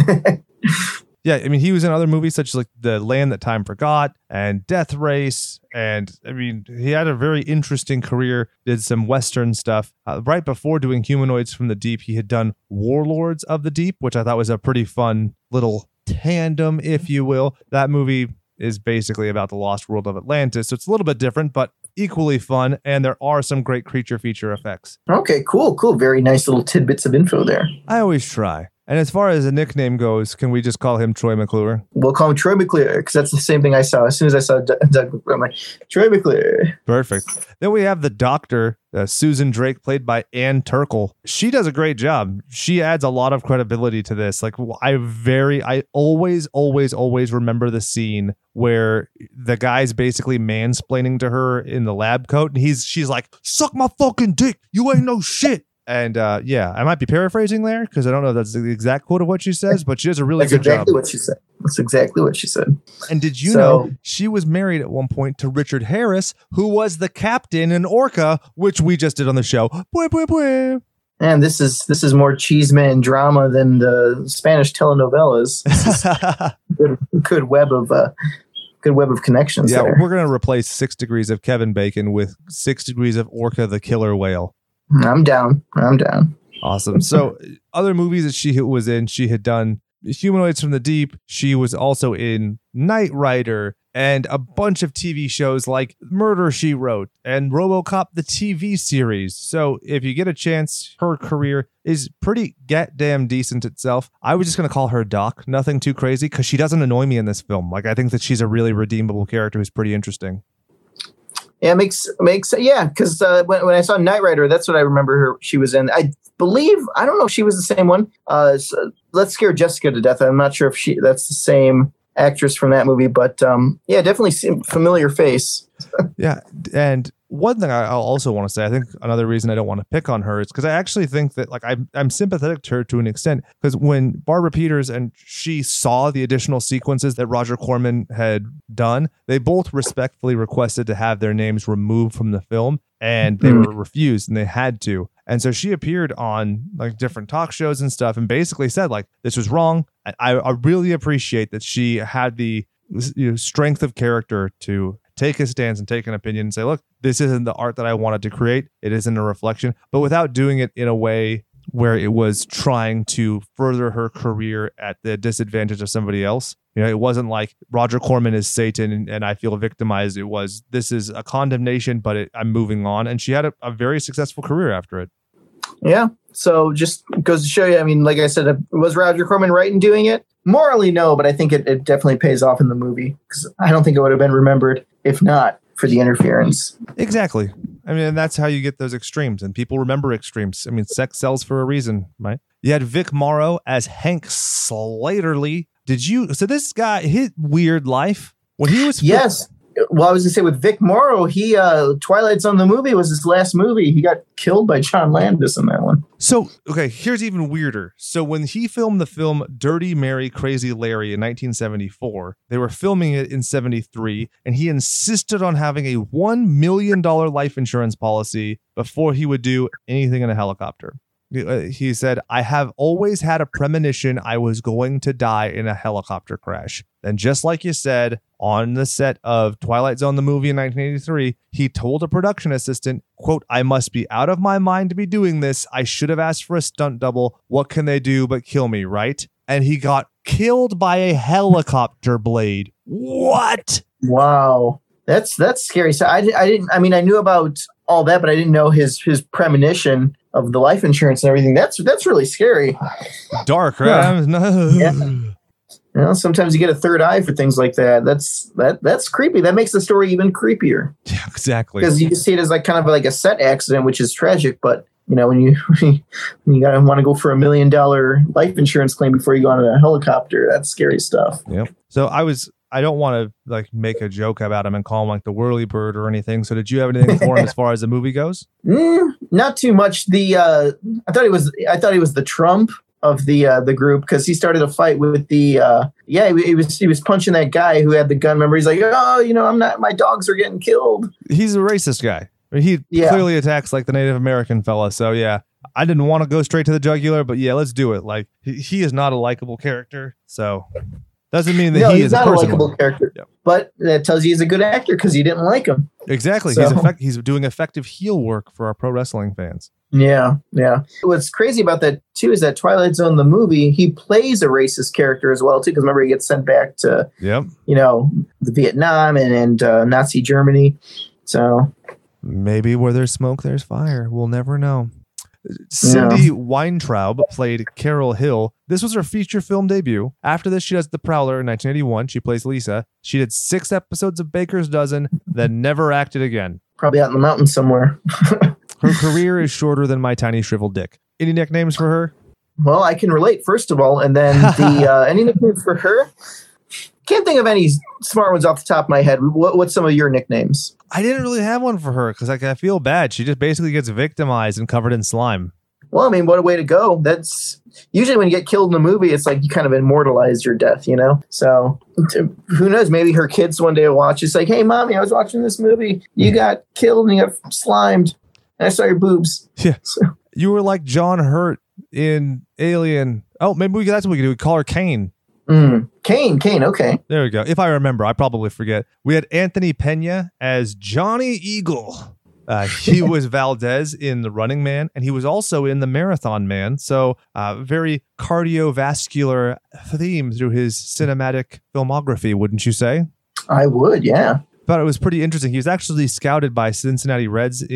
yeah, I mean, he was in other movies such as like The Land That Time Forgot and Death Race. And I mean, he had a very interesting career, did some Western stuff. Uh, right before doing Humanoids from the Deep, he had done Warlords of the Deep, which I thought was a pretty fun little tandem, if you will. That movie is basically about the lost world of Atlantis. So it's a little bit different, but equally fun. And there are some great creature feature effects. Okay, cool, cool. Very nice little tidbits of info there. I always try. And as far as a nickname goes, can we just call him Troy McClure? We'll call him Troy McClure because that's the same thing I saw. As soon as I saw Doug, I'm like, Troy McClure. Perfect. Then we have the doctor, uh, Susan Drake, played by Ann Turkel. She does a great job. She adds a lot of credibility to this. Like, I very, I always, always, always remember the scene where the guy's basically mansplaining to her in the lab coat, and he's, she's like, "Suck my fucking dick. You ain't no shit." And uh, yeah, I might be paraphrasing there because I don't know if that's the exact quote of what she says, but she does a really That's good exactly job. what she said. That's exactly what she said. And did you So- know she was married at one point to Richard Harris, who was the captain in Orca, which we just did on the show. Bwah, bwah. And this is this is more cheeseman drama than the Spanish telenovelas. Good, good web of uh, good web of connections yeah, there. we're gonna replace six degrees of Kevin Bacon with six degrees of Orca the killer whale. I'm down. I'm down. Awesome. So other movies that she was in, she had done Humanoids from the Deep. She was also in Knight Rider and a bunch of TV shows like Murder She Wrote and RoboCop the TV series. So if you get a chance, her career is pretty goddamn decent itself. I was just gonna call her Doc. Nothing too crazy because she doesn't annoy me in this film. Like I think that she's a really redeemable character who's pretty interesting. Yeah, makes makes yeah. Because uh, when when I saw Knight Rider, that's what I remember her. She was in. I believe I don't know if she was the same one. Uh, so Let's Scare Jessica to Death. I'm not sure if she that's the same actress from that movie, but um, yeah, definitely familiar face. Yeah, and one thing I I also want to say, I think another reason I don't want to pick on her is because I actually think that like I'm I'm sympathetic to her to an extent because when Barbara Peeters and she saw the additional sequences that Roger Corman had done, they both respectfully requested to have their names removed from the film, and they were mm. refused, and they had to. And so she appeared on like different talk shows and stuff, and basically said like this was wrong. I, I I really appreciate that she had the you know, strength of character to take a stance and take an opinion and say, look, this isn't the art that I wanted to create. It isn't a reflection, but without doing it in a way where it was trying to further her career at the disadvantage of somebody else. You know, it wasn't like Roger Corman is Satan and, and I feel victimized. It was, this is a condemnation, but it, I'm moving on. And she had a, a very successful career after it. Yeah. So just goes to show you. I mean, like I said, was Roger Corman right in doing it? Morally, no, but I think it, it definitely pays off in the movie because I don't think it would have been remembered if not for the interference. Exactly. I mean, and that's how you get those extremes, and people remember extremes. I mean, sex sells for a reason, right? You had Vic Morrow as Hank Slattery. Did you? So this guy, his weird life when he was Yes. Well, I was gonna say with Vic Morrow, he uh Twilight Zone the movie was his last movie. He got killed by John Landis in that one. So, okay, here's even weirder. So, when he filmed the film Dirty Mary Crazy Larry in 1974, they were filming it in 73, and he insisted on having a $1 million life insurance policy before he would do anything in a helicopter. Uh, He said, I have always had a premonition I was going to die in a helicopter crash. And just like you said, on the set of Twilight Zone, the movie in 1983, he told a production assistant, quote, I must be out of my mind to be doing this. I should have asked for a stunt double. What can they do but kill me, right? And he got killed by a helicopter blade. What? Wow, that's that's scary. So I, I didn't. I mean, I knew about all that, but I didn't know his his premonition of the life insurance and everything. That's that's really scary. Dark, right? No. Yeah. You know, sometimes you get a third eye for things like that. That's that that's creepy. That makes the story even creepier Yeah, exactly. because you can see it as like kind of like a set accident, which is tragic. But you know, when you when you gotta want to go for a million dollar life insurance claim before you go on a helicopter, that's scary stuff. Yep. So I was I don't want to like make a joke about him and call him like the whirly bird or anything. So did you have anything for him as far as the movie goes? Mm, not too much. The uh, I thought he was I thought he was the Trump. of the uh, the group because he started a fight with the uh, yeah he, he was he was punching that guy who had the gun. Remember, he's like, oh, you know, I'm not. My dogs are getting killed. He's a racist guy. I mean, he Yeah. clearly attacks like the Native American fella. So yeah, I didn't want to go straight to the jugular, but yeah, let's do it. Like he, he is not a likable character, so doesn't mean that no, he he's is not a likable character, Yep. but that tells you he's a good actor because you didn't like him. Exactly. He's effect- he's doing effective heel work for our pro wrestling fans. Yeah, yeah. What's crazy about that too is that Twilight Zone, the movie, he plays a racist character as well too. Because remember, he gets sent back to Yep. you know the Vietnam and and uh, Nazi Germany. So Maybe where there's smoke, there's fire. We'll never know. Cindy Weintraub played Carol Hill. This was her feature film debut. After this, she does The Prowler in 1981. She plays Lisa. She did six episodes of Baker's Dozen, then never acted again. probably out in the mountains somewhere. Her career is shorter than my tiny shriveled dick. Any nicknames for her? Well, I can relate first of all, and then the uh, any nicknames for her. Can't think of any smart ones off the top of my head. What, what's some of your nicknames? I didn't really have one for her because like, I feel bad. She just basically gets victimized and covered in slime. Well, I mean, what a way to go. That's usually when you get killed in a movie, it's like you kind of immortalize your death, you know? So who knows? Maybe her kids one day will watch. It's like, hey, mommy, I was watching this movie. You hmm. got killed and you got slimed. And I saw your boobs. Yeah. So, You were like John Hurt in Alien. Oh, maybe we, could that's what we could do. We call her Kane. Mm. Kane, Kane, okay. There we go. If I remember, I probably forget. We had Anthony Pena as Johnny Eagle. Uh, he was Valdez in The Running Man, and he was also in The Marathon Man. So, uh, very cardiovascular theme through his cinematic filmography, wouldn't you say? I would, yeah. Thought it was pretty interesting. He was actually scouted by Cincinnati Reds uh,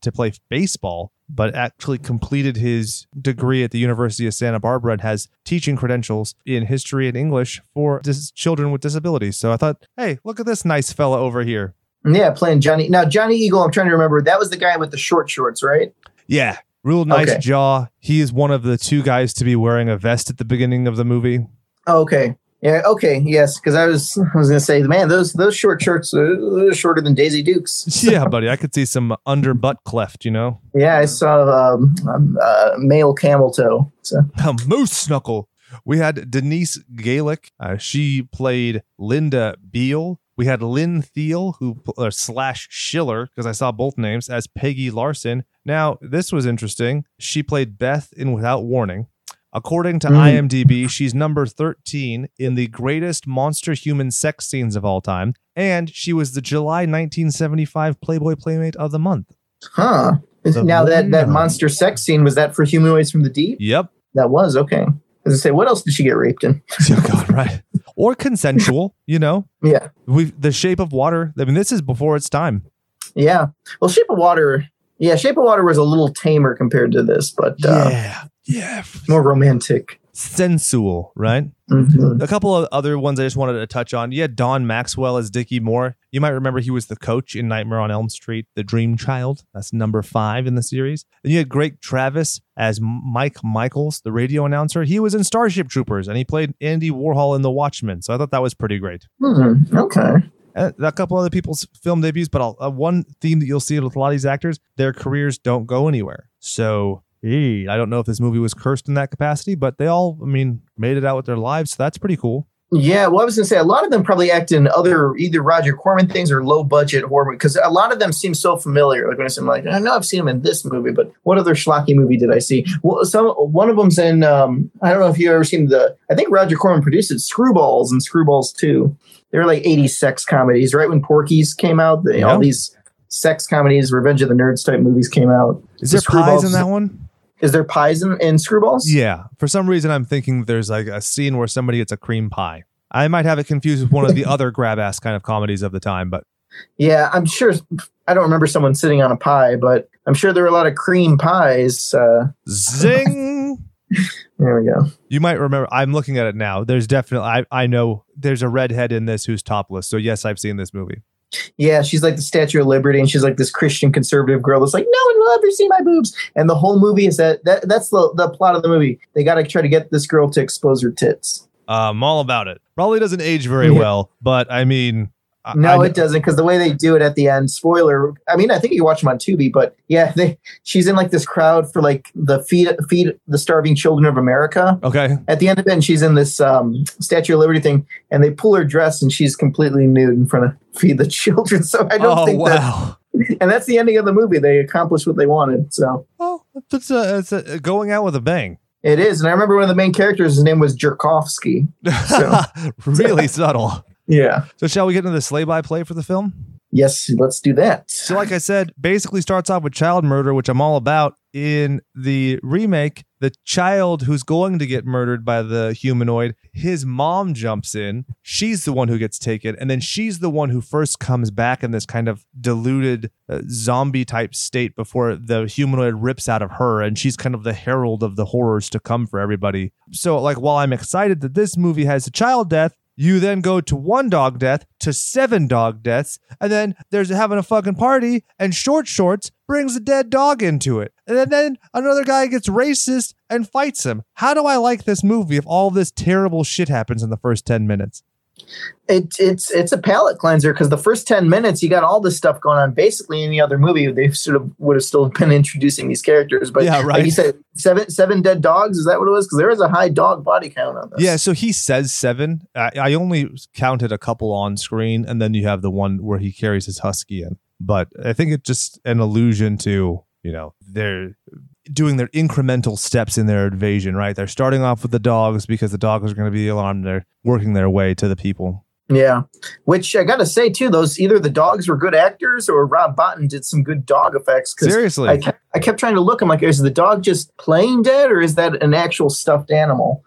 to play baseball, but actually completed his degree at the University of Santa Barbara and has teaching credentials in history and English for dis- children with disabilities. So I thought, hey, look at this nice fella over here. Yeah, playing Johnny. Now, Johnny Eagle, I'm trying to remember. That was the guy with the short shorts, right? Yeah, real nice Okay. jaw. He is one of the two guys to be wearing a vest at the beginning of the movie. Oh, okay. Yeah, okay, yes, because I was I was gonna say, man, those those short shorts are shorter than Daisy Dukes. yeah, buddy, I could see some under butt cleft, you know? Yeah, I saw um, um, uh, male camel toe. So a moose knuckle. We had Denise Galik. Uh, she played Linda Beale. We had Lynn Theel, who or slash Schiller, because I saw both names as Peggy Larson. Now this was interesting. She played Beth in Without Warning. According to Mm. IMDb, she's number 13 in the greatest monster human sex scenes of all time, and she was the July 1975 Playboy Playmate of the Month. huh. The now that that monster sex scene was that for humanoids from the deep? Yep. That was okay. As I say, what else did she get raped in? Oh God, right. Or consensual, you know. Yeah, We the shape of water. I mean, this is before its time. yeah. Well, Shape of Water. Yeah, Shape of Water was a little tamer compared to this, but uh, yeah, yeah, more romantic. sensual, right? Mhm. A couple of other ones I just wanted to touch on. You had Don Maxwell as Dickie Moore. You might remember he was the coach in Nightmare on Elm Street, the Dream Child. That's number five in the series. And you had Greg Travis as Mike Michaels, the radio announcer. He was in Starship Troopers and he played Andy Warhol in The Watchmen. So I thought that was pretty great. Hmm, okay. A couple other people's film debuts, but I'll, uh, one theme that you'll see with a lot of these actors, their careers don't go anywhere. So I don't know if this movie was cursed in that capacity, but they all, I mean, made it out with their lives. So that's pretty cool. Yeah, well, I was going to say a lot of them probably act in other either Roger Corman things or low budget horror because a lot of them seem so familiar. Like when I I'm like, I know I've seen them in this movie, but what other schlocky movie did I see? Well, some one of them's in. Um, I don't know if you ever seen the. I think Roger Corman produced it, Screwballs and Screwballs Two. They were like 80s sex comedies, right when Porky's came out. They, Yeah. All these sex comedies, Revenge of the Nerds type movies came out. Is The there pies in that one? Is there pies in, in Screwballs? Yeah. For some reason, I'm thinking there's like a scene where somebody gets a cream pie. I might have it confused with one of the other grab ass kind of comedies of the time, but Yeah, I'm sure. I don't remember someone sitting on a pie, but I'm sure there were a lot of cream pies. Uh, zing. there we go. You might remember. I'm looking at it now. There's definitely. I I know there's a redhead in this who's topless. So yes, I've seen this movie. Yeah, she's like the Statue of Liberty, and she's like this Christian conservative girl that's like, no one will ever see my boobs. And the whole movie is that, that that's the, the plot of the movie. They got to try to get this girl to expose her tits. Uh, I'm all about it. Probably doesn't age very Yeah. well, but I mean, No, I- it doesn't because the way they do it at the end, spoiler. I mean, I think you watch them on Tubi, but yeah, they she's in like this crowd for like the feed feed the starving children of America. Okay. At the end of it, and she's in this um, Statue of Liberty thing, and they pull her dress, and she's completely nude in front of feed the children. So I don't oh think wow. that, and that's the ending of the movie. They accomplished what they wanted. So Oh, it's a, it's a, going out with a bang. it is, and I remember one of the main characters. His name was Jerkovsky. really subtle. Yeah. So shall we get into the sleigh by play for the film? Yes, let's do that. So, like I said, basically starts off with child murder, which I'm all about. In the remake, the child who's going to get murdered by the humanoid, his mom jumps in. She's the one who gets taken. And then she's the one who first comes back in this kind of diluted uh, zombie type state before the humanoid rips out of her. And she's kind of the herald of the horrors to come for everybody. So, like, while I'm excited that this movie has a child death, you then go to one dog death to seven dog deaths, and then there's having a fucking party, and Short Shorts brings a dead dog into it. And then, another guy gets racist and fights him. How do I like this movie if all this terrible shit happens in the first 10 minutes? It, it's it's a palate cleanser because the first ten minutes you got all this stuff going on. Basically, any other movie they sort of would have still been introducing these characters. But Yeah, like right. you said, seven seven dead dogs. Is that what it was? Because there is a high dog body count on this. Yeah, so he says seven. I, I only counted a couple on screen, and then you have the one where he carries his husky in. But I think it's just an allusion to, you know, they're doing their incremental steps in their invasion, right? They're starting off with the dogs because the dogs are going to be alarmed. They're working their way to the people. yeah. Which I got to say too, those either the dogs were good actors or Rob Bottin did some good dog effects. 'cause Seriously. I kept, I kept trying to look. I'm like, is the dog just playing dead or is that an actual stuffed animal?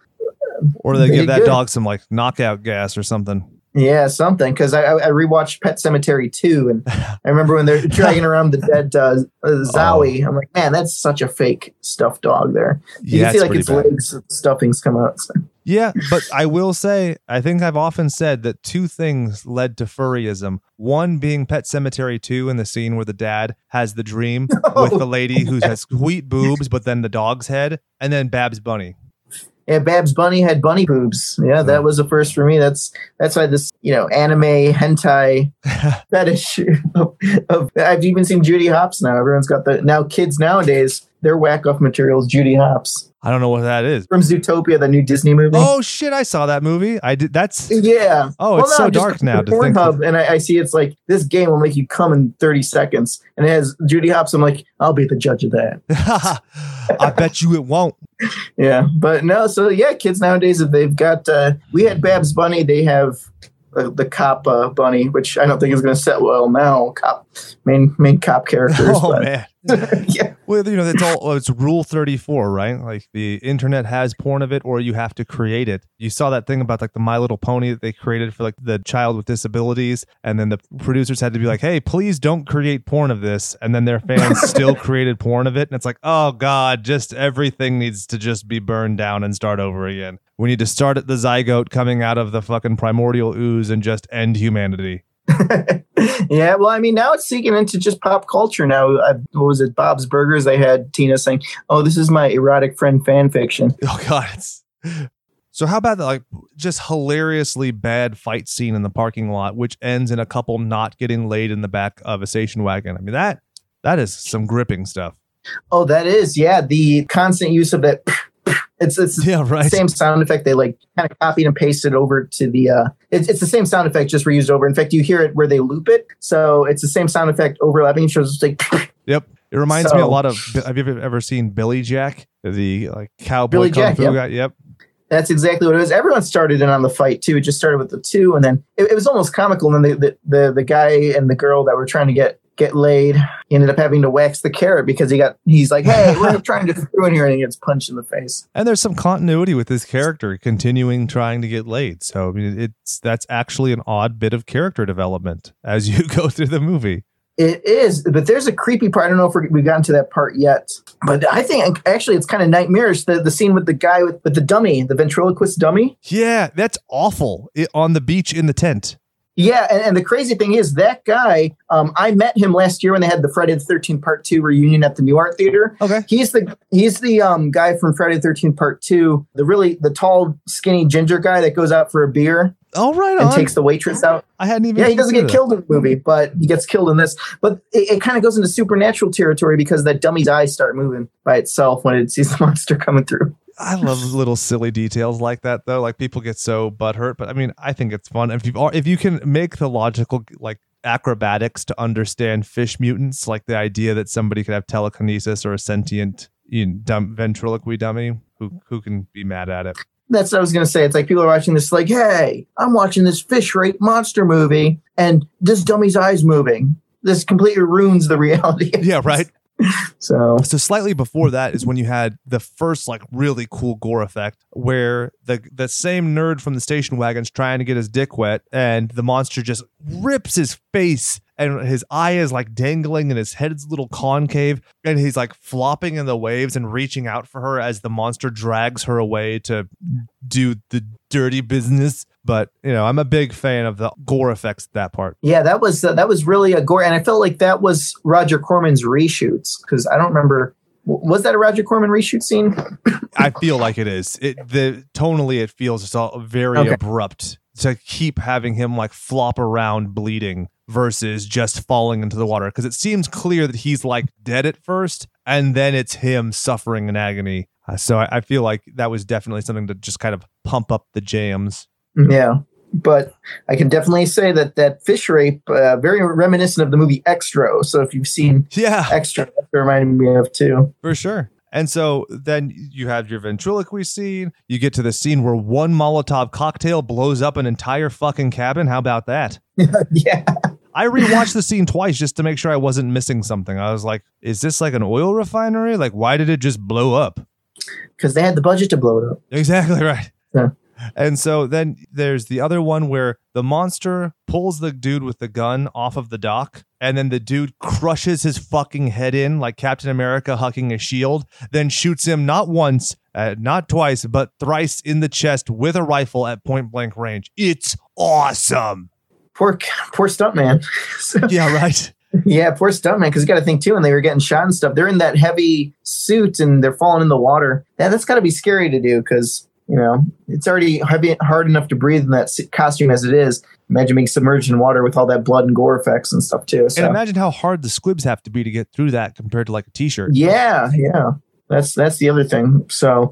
or they They give that did. dog some like knockout gas or something. Yeah, something. Because I, I rewatched Pet Sematary 2, and I remember when they're dragging around the dead uh, uh, Zowie. I'm like, man, that's such a fake stuffed dog there. You yeah, can see like its bad. legs, stuffings come out. So. Yeah, but I will say, I think I've often said that two things led to furryism. One being Pet Sematary 2 in the scene where the dad has the dream with the lady who has sweet boobs, but then the dog's head, and then Babs Bunny. Yeah, Babs Bunny had bunny boobs. Yeah, that was a first for me. That's that's why this you know anime hentai fetish. Of, of, I've even seen Judy Hopps now. Everyone's got the now kids nowadays. Their whack off materials, Judy Hopps I don't know what that is. from Zootopia, the new Disney movie. Oh shit, I saw that movie. I did that's Yeah. Oh, it's so dark now Pornhub, and I, I see it's like this game will make you come in 30 seconds, and it has Judy Hopps. I'm like, I'll be the judge of that. I bet you it won't. Yeah, but no. So yeah, kids nowadays, if they've got, uh, we had Babs Bunny, they have uh, the cop uh, bunny, which I don't think is going to set well now. Cop main main cop characters. Oh but, man. yeah, Well, you know, that's all it's rule 34, right? Like the internet has porn of it or you have to create it. You saw that thing about like the My Little Pony that they created for like the child with disabilities and then the producers had to be like, "Hey, please don't create porn of this." And then their fans still created porn of it and it's like, "Oh god, just everything needs to just be burned down and start over again. We need to start at the zygote coming out of the fucking primordial ooze and just end humanity." yeah. Well, I mean, now it's seeking into just pop culture. Now, I, what was it? Bob's Burgers. They had Tina saying, "Oh, this is my erotic friend fan fiction." Oh god, it's so how about the like just hilariously bad fight scene in the parking lot, which ends in a couple not getting laid in the back of a station wagon? I mean that that is some gripping stuff. Oh, that is yeah. The constant use of that. It's it's Yeah, the right. same sound effect. They like kind of copied and pasted over to the. uh It's it's the same sound effect just reused over. In fact, you hear it where they loop it, so it's the same sound effect overlapping. So it's like Yep. It reminds me a lot of. Have you ever seen Billy Jack, the like cowboy Billy kung Jack, fu yep. guy? Yep. that's exactly what it was. Everyone started in on the fight too. It just started with the two, and then it, it was almost comical. And then the, the the the guy and the girl that were trying to get get laid He ended up having to wax the carrot because he got he's like, hey, we're trying to through in here, and he gets punched in the face. And there's some continuity with this character continuing trying to get laid. So I mean, it's that's actually an odd bit of character development as you go through the movie. It is, but there's a creepy part. I don't know if we've gotten to that part yet, but I think actually it's kind of nightmarish. The the scene with the guy with, with the dummy, the ventriloquist dummy. Yeah, that's awful. It, on the beach in the tent. Yeah, and, and the crazy thing is that guy. Um, I met him last year when they had the Friday the Thirteenth Part Two reunion at the Nuart Theater. Okay. He's the he's the um, guy from Friday the Thirteenth Part Two, the really the tall, skinny ginger guy that goes out for a beer. Oh, right and on. takes the waitress out. I hadn't even. Yeah, he doesn't get considered killed in the movie, but he gets killed in this. But it, it kind of goes into supernatural territory because that dummy's eyes start moving by itself when it sees the monster coming through. I love little silly details like that, though. Like people get so butthurt, but I mean, I think it's fun if you are, if you can make the logical like acrobatics to understand fish mutants, like the idea that somebody could have telekinesis or a sentient you know, dumb, ventriloquy dummy. Who who can be mad at it? That's what I was gonna say. It's like people are watching this, like, hey, I'm watching this fish rape monster movie, and this dummy's eyes moving. This completely ruins the reality. Yeah, right. So So slightly before that is when you had the first like really cool gore effect where the the same nerd from the station wagon's trying to get his dick wet and the monster just rips his face and his eye is like dangling and his head's a little concave and he's like flopping in the waves and reaching out for her as the monster drags her away to do the dirty business but you know i'm a big fan of the gore effects that part yeah, that was uh, that was really a gore, and I felt like that was Roger Corman's reshoots because I don't remember. Was that a Roger Corman reshoot scene? I feel like it is. It the tonally it feels it's all very Okay. abrupt to keep having him like flop around bleeding versus just falling into the water because it seems clear that he's like dead at first and then it's him suffering in agony. Uh, so I, I feel like that was definitely something to just kind of pump up the jams. Yeah, but I can definitely say that that fish rape uh, very reminiscent of the movie Xtro. So if you've seen Yeah, Xtro, that reminded me of too. for sure. And so then you have your ventriloquy scene. You get to the scene where one Molotov cocktail blows up an entire fucking cabin. How about that? yeah, I rewatched the scene twice just to make sure I wasn't missing something. I was like, is this like an oil refinery? Like, why did it just blow up? Because they had the budget to blow it up. Exactly right. Yeah. And so then there's the other one where the monster pulls the dude with the gun off of the dock, and then the dude crushes his fucking head in like Captain America hucking a shield, then shoots him not once, uh, not twice, but thrice in the chest with a rifle at point blank range. It's awesome. Poor, poor stuntman. So- Yeah, right. Yeah, poor stuntman. Because you got to think too, when they were getting shot and stuff, they're in that heavy suit and they're falling in the water. Yeah, that's got to be scary to do because you know it's already heavy, hard enough to breathe in that costume as it is. Imagine being submerged in water with all that blood and gore effects and stuff too. So And imagine how hard the squibs have to be to get through that compared to like a t-shirt. yeah, yeah, that's that's the other thing. So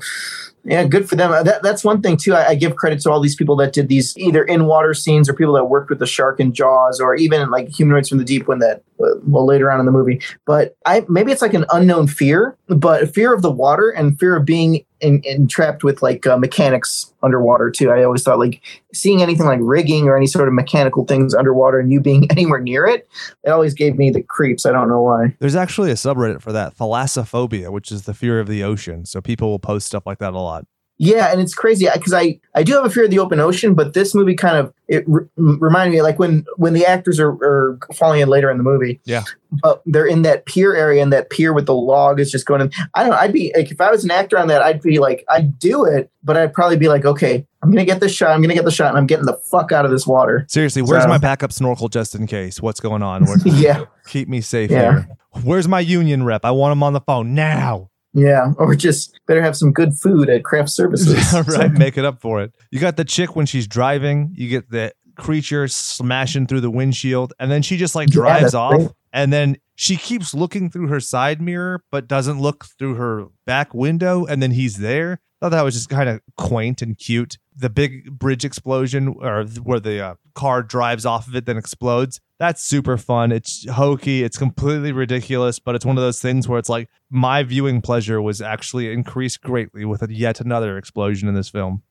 yeah, good for them. Uh, That, that's one thing too. I, I give credit to all these people that did these either in water scenes or people that worked with the shark in Jaws or even like Humanoids from the Deep when that well later on in the movie. But I maybe it's like an unknown fear, but fear of the water and fear of being in, entrapped with like uh, mechanics underwater too. I always thought like seeing anything like rigging or any sort of mechanical things underwater and you being anywhere near it, it always gave me the creeps. I don't know why. There's actually a subreddit for that, thalassophobia, which is the fear of the ocean. So people will post stuff like that a lot. Yeah, and it's crazy because I I do have a fear of the open ocean, but this movie kind of it re- reminded me like when when the actors are, are falling in later in the movie. Yeah. but they're in that pier area, and that pier with the log is just going. In, I don't. know, I'd be like if I was an actor on that, I'd be like I'd do it, but I'd probably be like, okay, I'm gonna get this shot. I'm gonna get the shot, and I'm getting the fuck out of this water. Seriously, where's So- my backup snorkel just in case? What's going on? Where- Yeah, Keep me safe Yeah. here. Where's my union rep? I want him on the phone now. Yeah, or just better have some good food at craft services. right, make it up for it. You got the chick when she's driving. You get the creature smashing through the windshield, and then she just like drives that's off, great. and then she keeps looking through her side mirror, but doesn't look through her back window, and then he's there. Thought that was just kind of quaint and cute. The big bridge explosion, or where the uh, car drives off of it, then explodes. That's super fun. It's hokey. It's completely ridiculous, but it's one of those things where it's like my viewing pleasure was actually increased greatly with a, yet another explosion in this film.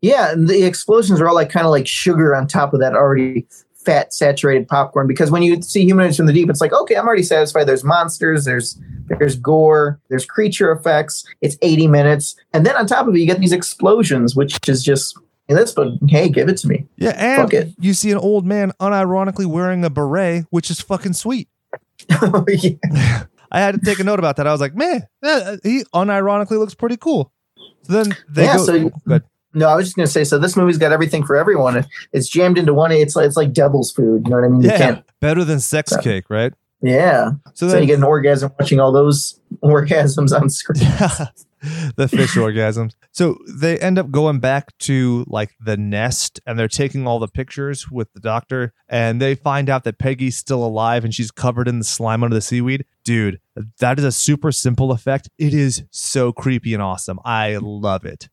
Yeah, and the explosions are all like kind of like sugar on top of that already fat saturated popcorn because when you see humanoids from the deep it's like okay i'm already satisfied there's monsters there's there's gore there's creature effects it's 80 minutes and then on top of it you get these explosions which is just this but hey give it to me Yeah, and Fuck it. you see an old man unironically wearing a beret, which is fucking sweet. Yeah. I had to take a note about that. I was like, man, he unironically looks pretty cool. So then they Yeah, go. so- good. No i was just going to say so this movie's got everything for everyone it's jammed into one it's like it's like devil's food you know what i mean you Yeah, can't better than sex Yeah. cake, right? yeah So so you get an orgasm watching all those orgasms on screen the fish orgasms. So they end up going back to like the nest and they're taking all the pictures with the doctor and they find out that Peggy's still alive and she's covered in the slime under the seaweed. Dude, that is a super simple effect. It is so creepy and awesome. I love it.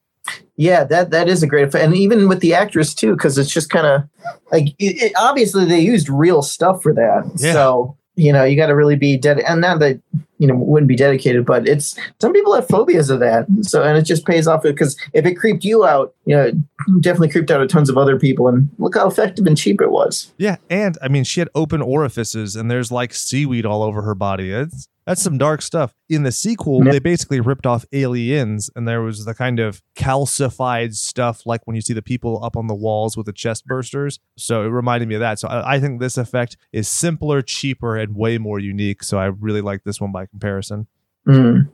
Yeah, that that is a great effect, and even with the actress too, because it's just kind of like it, it, obviously they used real stuff for that. Yeah. So you know you got to really be dead, and not that you know wouldn't be dedicated, but it's some people have phobias of that. So and it just pays off because if it creeped you out, you know, it definitely creeped out a tons of other people, and look how effective and cheap it was. Yeah, and I mean, she had open orifices, and there's like seaweed all over her body. It's that's some dark stuff. In the sequel, Yeah. they basically ripped off aliens, and there was the kind of calcified stuff, like when you see the people up on the walls with the chest bursters. So it reminded me of that. So I, I think this effect is simpler, cheaper, and way more unique. So I really like this one by comparison. Mm.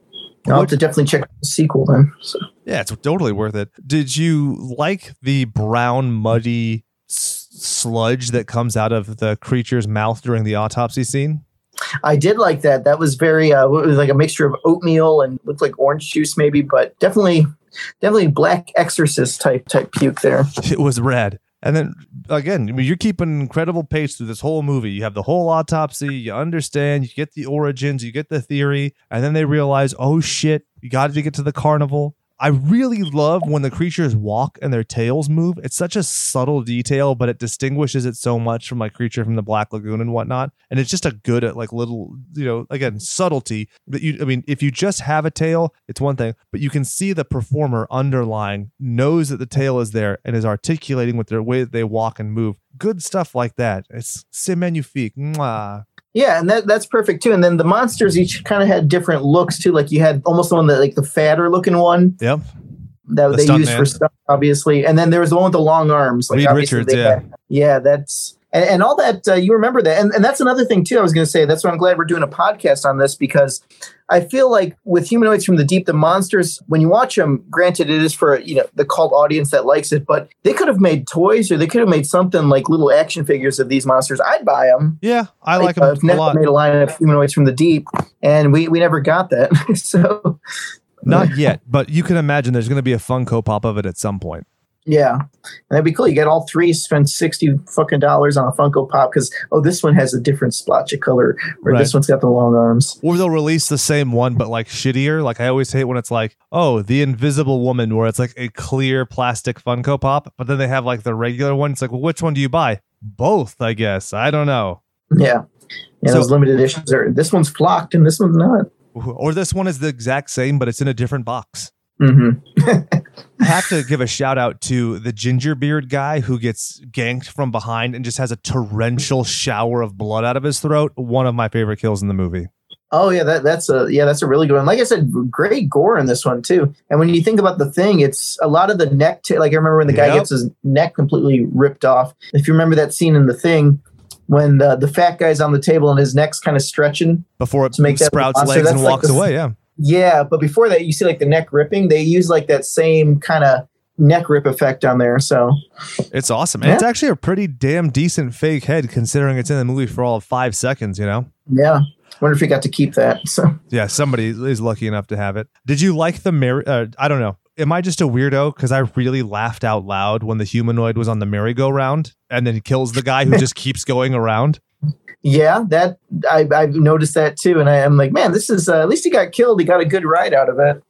I'll have to definitely check the sequel then. So. Yeah, it's totally worth it. Did you like the brown, muddy s- sludge that comes out of the creature's mouth during the autopsy scene? I did like that. That was very uh, it was like a mixture of oatmeal and looked like orange juice maybe, but definitely definitely black exorcist type type puke there. It was rad. And then again, I mean, you're keeping incredible pace through this whole movie. You have the whole autopsy, you understand, you get the origins, you get the theory, and then they realize, oh shit, you got to get to the carnival. I really love when the creatures walk and their tails move. It's such a subtle detail, but it distinguishes it so much from like creature from the Black Lagoon and whatnot. And it's just a good at like little, you know, again, subtlety. That you, I mean, if you just have a tail, it's one thing, but you can see the performer underlying knows that the tail is there and is articulating with their way that they walk and move. Good stuff like that. It's c'est magnifique. Mwah. Yeah, and that that's perfect too. And then the monsters each kind of had different looks too. Like you had almost the one that like the fatter looking one Yep. that The they used man. for stuff, obviously. And then there was the one with the long arms. Like Reed Richards, yeah. had- yeah, that's and, and all that uh, you remember that. And, and that's another thing too. I was going to say that's why I'm glad we're doing a podcast on this because I feel like with humanoids from the deep, the monsters when you watch them, granted it is for you know the cult audience that likes it, but they could have made toys or they could have made something like little action figures of these monsters. I'd buy them. Yeah, I like uh, them a Netflix lot. made a line of humanoids from the deep, and we we never got that. so Not yet, but you can imagine there's going to be a Funko Pop of it at some point. Yeah, and that'd be cool. You get all three, spend sixty fucking dollars on a Funko Pop because oh, this one has a different splotch of color, or Right. this one's got the long arms. Or they'll release the same one, but like shittier. Like I always hate when it's like, oh, the Invisible Woman, where it's like a clear plastic Funko Pop, but then they have like the regular one. It's like, well, which one do you buy? Both, I guess. I don't know. Yeah, yeah. So- those limited editions are. This one's flocked, and this one's not. Or this one is the exact same, but it's in a different box. Hmm I have to give a shout out to the ginger beard guy who gets ganked from behind and just has a torrential shower of blood out of his throat. One of my favorite kills in the movie. Oh yeah, that that's a yeah, that's a really good one. Like I said, great gore in this one too. And when you think about the thing, it's a lot of the neck. T- like I remember when the guy Yep. gets his neck completely ripped off. If you remember that scene in the thing, when the, the fat guy's on the table and his neck's kind of stretching. Before it To make sprouts monster, legs and that's like walks the- away. Yeah. Yeah, but before that, you see like the neck ripping. They use like that same kind of neck rip effect on there. So It's awesome. And it's actually a pretty damn decent fake head considering it's in the movie for all of five seconds, you know? yeah, wonder if he got to keep that. So Yeah, somebody is lucky enough to have it. Did you like the mer? Uh, I don't know. Am I just a weirdo? Because I really laughed out loud when the humanoid was on the merry-go-round and then kills the guy who just keeps going around. Yeah, that I, I've noticed that too, and I am like, man, this is uh, at least he got killed. He got a good ride out of it.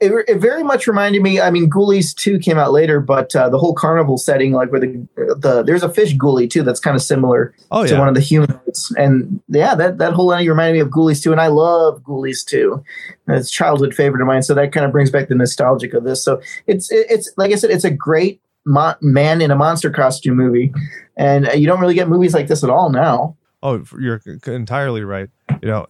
It, it very much reminded me. I mean, Ghoulies two came out later, but uh, the whole carnival setting, like where the the there's a fish ghoulie too that's kind of similar Oh, to one of the humans, and yeah, that that whole ending reminded me of Ghoulies two, and I love Ghoulies two. It's childhood favorite of mine, so that kind of brings back the nostalgic of this. So it's it, it's like I said, it's a great mo- man in a monster costume movie, and uh, you don't really get movies like this at all now. Oh, you're entirely right. You know,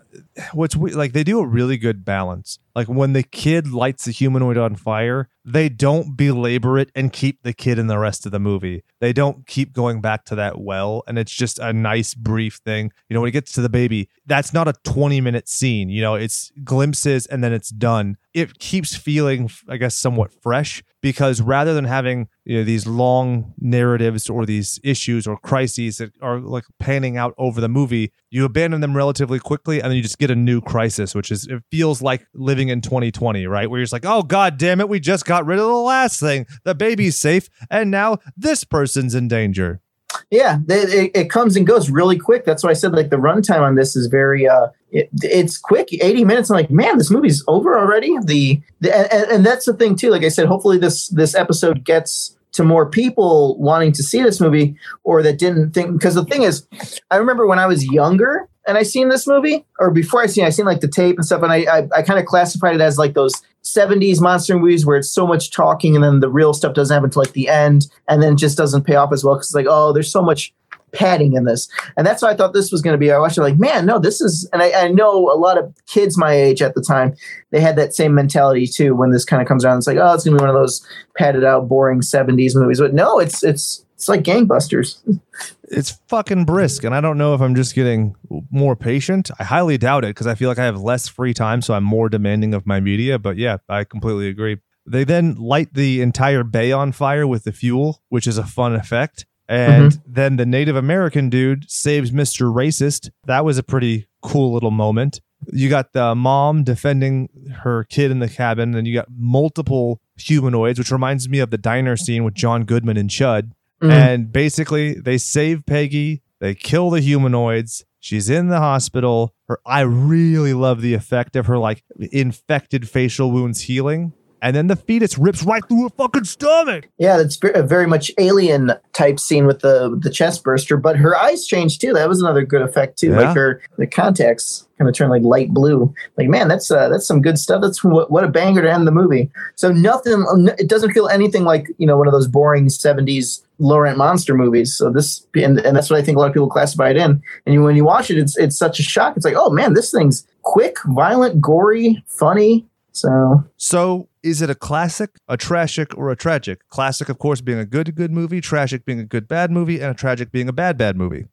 what's we- like they do a really good balance. Like when the kid lights the humanoid on fire, they don't belabor it and keep the kid in the rest of the movie. They don't keep going back to that well, and it's just a nice brief thing. You know, when it gets to the baby, that's not a 20 minute scene. You know, it's glimpses and then it's done. It keeps feeling, I guess, somewhat fresh because rather than having you know these long narratives or these issues or crises that are like panning out over the movie, you abandon them relatively quickly and then you just get a new crisis, which is it feels like living in 2020, right? Where you're just like, oh god damn it, we just got rid of the last thing. The baby's safe, and now this person's in danger. Yeah, it, it, it comes and goes really quick. That's why I said like the runtime on this is very uh it, it's quick 80 minutes i'm like man this movie's over already the, the and, and that's the thing too like i said hopefully this this episode gets to more people wanting to see this movie or that didn't think because the thing is i remember when i was younger and i seen this movie or before i seen it, i seen like the tape and stuff and i i, I kind of classified it as like those 70s monster movies where it's so much talking and then the real stuff doesn't happen until like the end and then it just doesn't pay off as well because it's like oh there's so much padding in this. And that's why I thought this was going to be. I watched it like, man, no, this is. And I, I, know a lot of kids my age at the time, they had that same mentality too. When this kind of comes around, it's like, oh, it's going to be one of those padded out, boring '70s movies. But no, it's it's it's like gangbusters. It's fucking brisk, and I don't know if I'm just getting more patient. I highly doubt it because I feel like I have less free time, so I'm more demanding of my media. But yeah, I completely agree. They then light the entire bay on fire with the fuel, which is a fun effect. And mm-hmm. then the Native American dude saves Mr. Racist. That was a pretty cool little moment. You got the mom defending her kid in the cabin, and you got multiple humanoids, which reminds me of the diner scene with John Goodman and Chud. Mm-hmm. And basically, they save Peggy, they kill the humanoids. She's in the hospital. Her, I really love the effect of her like infected facial wounds healing and then the fetus rips right through her fucking stomach. Yeah, that's a very much alien type scene with the the chest burster, but her eyes change too. That was another good effect too. Yeah. Like her the contacts kind of turn like light blue. Like man, that's uh, that's some good stuff. That's what, what a banger to end the movie. So nothing. It doesn't feel anything like you know one of those boring '70s low rent monster movies. So this and, and that's what I think a lot of people classify it in. And you, when you watch it, it's it's such a shock. It's like oh man, this thing's quick, violent, gory, funny. So so is it a classic, a tragic, or a tragic? Classic, of course, being a good, good movie, tragic being a good, bad movie, and a tragic being a bad, bad movie.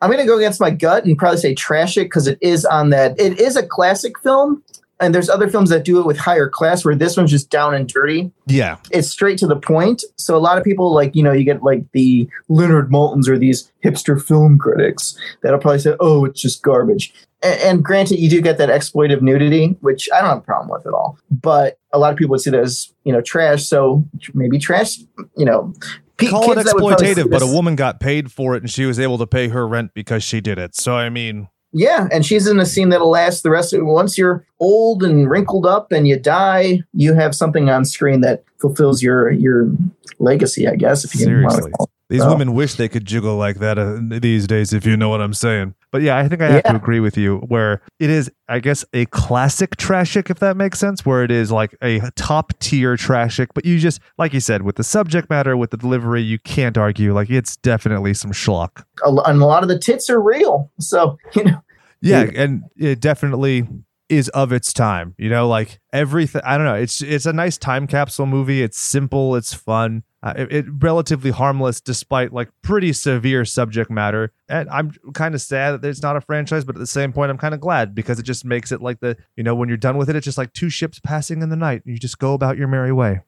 I'm going to go against my gut and probably say tragic because it is on that. It is a classic film, and there's other films that do it with higher class where this one's just down and dirty. Yeah. It's straight to the point. So a lot of people like, you know, you get like the Leonard Maltins or these hipster film critics that'll probably say, oh, it's just garbage. And, and granted, you do get that exploitive nudity, which I don't have a problem with at all. But a lot of people would see that as, you know, trash. So maybe trash, you know, call it exploitative, but a woman got paid for it and she was able to pay her rent because she did it. So I mean, yeah, and she's in a scene that'll last the rest of it. Once you're old and wrinkled up and you die, you have something on screen that fulfills your your legacy, I guess. If you Seriously. These so. women wish they could jiggle like that uh, these days, if you know what I'm saying. But yeah, I think I have yeah. to agree with you where it is, I guess, a classic trashic, if that makes sense, where it is like a top tier trashic. But you just, like you said, with the subject matter, with the delivery, you can't argue. Like it's definitely some schlock. And a lot of the tits are real. So, you know. Yeah, and it definitely is of its time. You know, like everything. I don't know. It's it's a nice time capsule movie. It's simple. It's fun. Uh, it, it, relatively harmless despite like pretty severe subject matter. And I'm kind of sad that it's not a franchise, but at the same point, I'm kind of glad because it just makes it like the you know when you're done with it, it's just like two ships passing in the night. You just go about your merry way.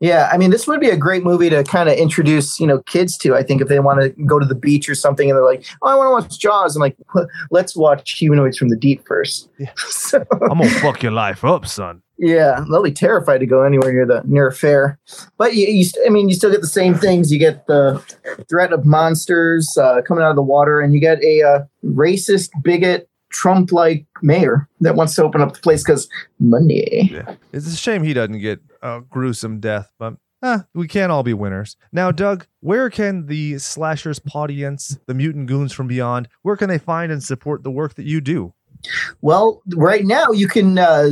Yeah, I mean, this would be a great movie to kind of introduce, you know, kids to. I think if they want to go to the beach or something, and they're like, "Oh, I want to watch Jaws," I'm like, "Let's watch Humanoids from the Deep first. Yeah. so, I'm gonna fuck your life up, son. Yeah, they'll be terrified to go anywhere near the near a fair. But you, you I mean, you still get the same things. You get the threat of monsters uh, coming out of the water, and you get a uh, racist bigot Trump like mayor that wants to open up the place because money. Yeah. It's a shame he doesn't get a gruesome death, but eh, we can't all be winners. Now, Doug, where can the slashers audience, the mutant goons from beyond, where can they find and support the work that you do? Well, right now you can, uh,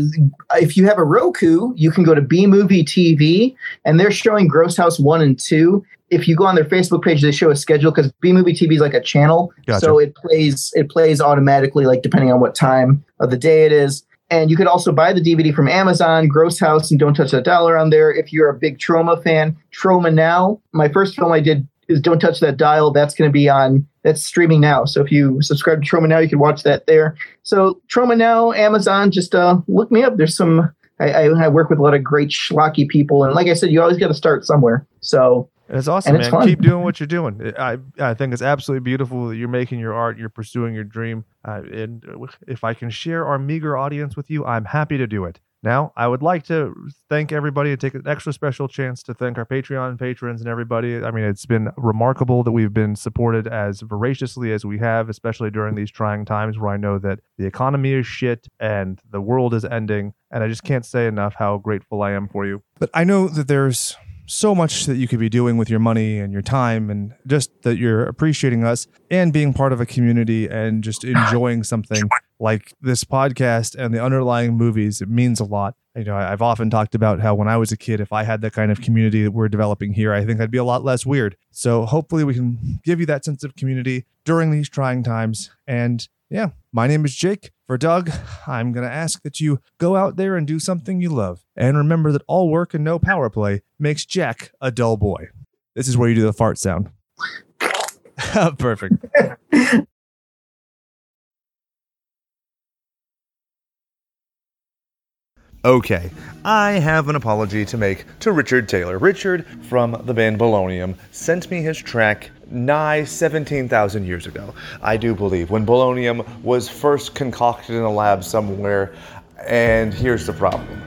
if you have a Roku, you can go to B Movie TV, and they're showing Gross House one and two, if you go on their Facebook page, they show a schedule because B Movie TV is like a channel, gotcha. so it plays it plays automatically, like depending on what time of the day it is. And you could also buy the DVD from Amazon, Gross House, and Don't Touch That Dial on there. If you're a big Troma fan, Troma Now. My first film I did is Don't Touch That Dial. That's going to be on. That's streaming now. So if you subscribe to Troma Now, you can watch that there. So Troma Now, Amazon, just uh, look me up. There's some. I, I, I work with a lot of great schlocky people, and like I said, you always got to start somewhere. So It's awesome, And it's man. fun. Keep doing what you're doing. I I think it's absolutely beautiful that you're making your art, you're pursuing your dream. Uh, and if I can share our meager audience with you, I'm happy to do it. Now, I would like to thank everybody and take an extra special chance to thank our Patreon patrons and everybody. I mean, it's been remarkable that we've been supported as voraciously as we have, especially during these trying times where I know that the economy is shit and the world is ending. And I just can't say enough how grateful I am for you. But I know that there's so much that you could be doing with your money and your time and just that you're appreciating us and being part of a community and just enjoying something like this podcast and the underlying movies. It means a lot. You know i've often talked about how when i was a kid if i had the kind of community that we're developing here i think i'd be a lot less weird. So hopefully we can give you that sense of community during these trying times. And yeah my name is jake. For doug i'm going to ask that you go out there and do something you love. And remember that all work and no power play makes jack a dull boy. This is where you do the fart sound. Perfect. Okay, I have an apology to make to Richard Taylor. Richard from the band Bolonium sent me his track nigh 17,000 years ago, I do believe, when Bolonium was first concocted in a lab somewhere. And here's the problem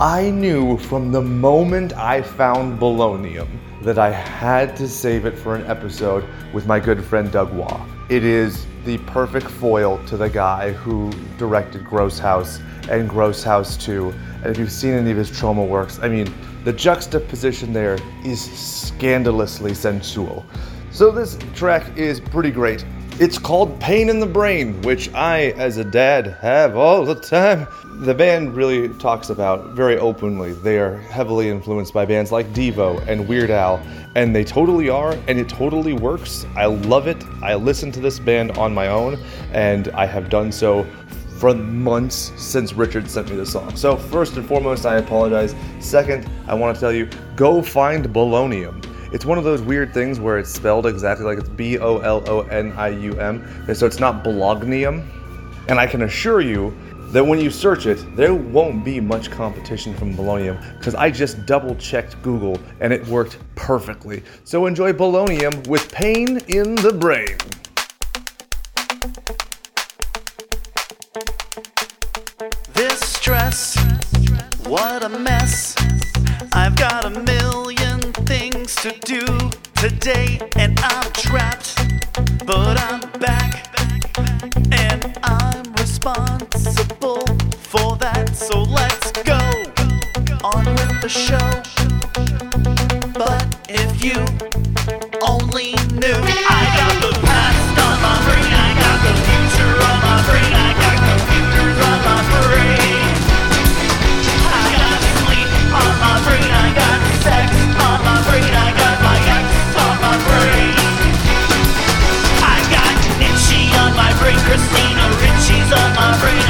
I knew from the moment I found Bolonium that I had to save it for an episode with my good friend Doug Waugh. It is the perfect foil to the guy who directed Gross House and Gross House 2. And if you've seen any of his Troma works, I mean, the juxtaposition there is scandalously sensual. So this track is pretty great. It's called Pain in the Brain, which I, as a dad, have all the time. The band really talks about very openly. They are heavily influenced by bands like Devo and Weird Al, and they totally are, and it totally works. I love it. I listen to this band on my own, and I have done so for months since Richard sent me the song. So, first and foremost, I apologize. Second, I want to tell you go find Bolonium. It's one of those weird things where it's spelled exactly like it's B O L O N I U M, so it's not Bolognium. And I can assure you that when you search it, there won't be much competition from Bolognium because I just double checked Google and it worked perfectly. So enjoy Bolonium with pain in the brain. This stress, what a mess. I've got a million things to do today, and I'm trapped. But I'm back, and I'm responsible for that. So let's go on with the show. But if you only free.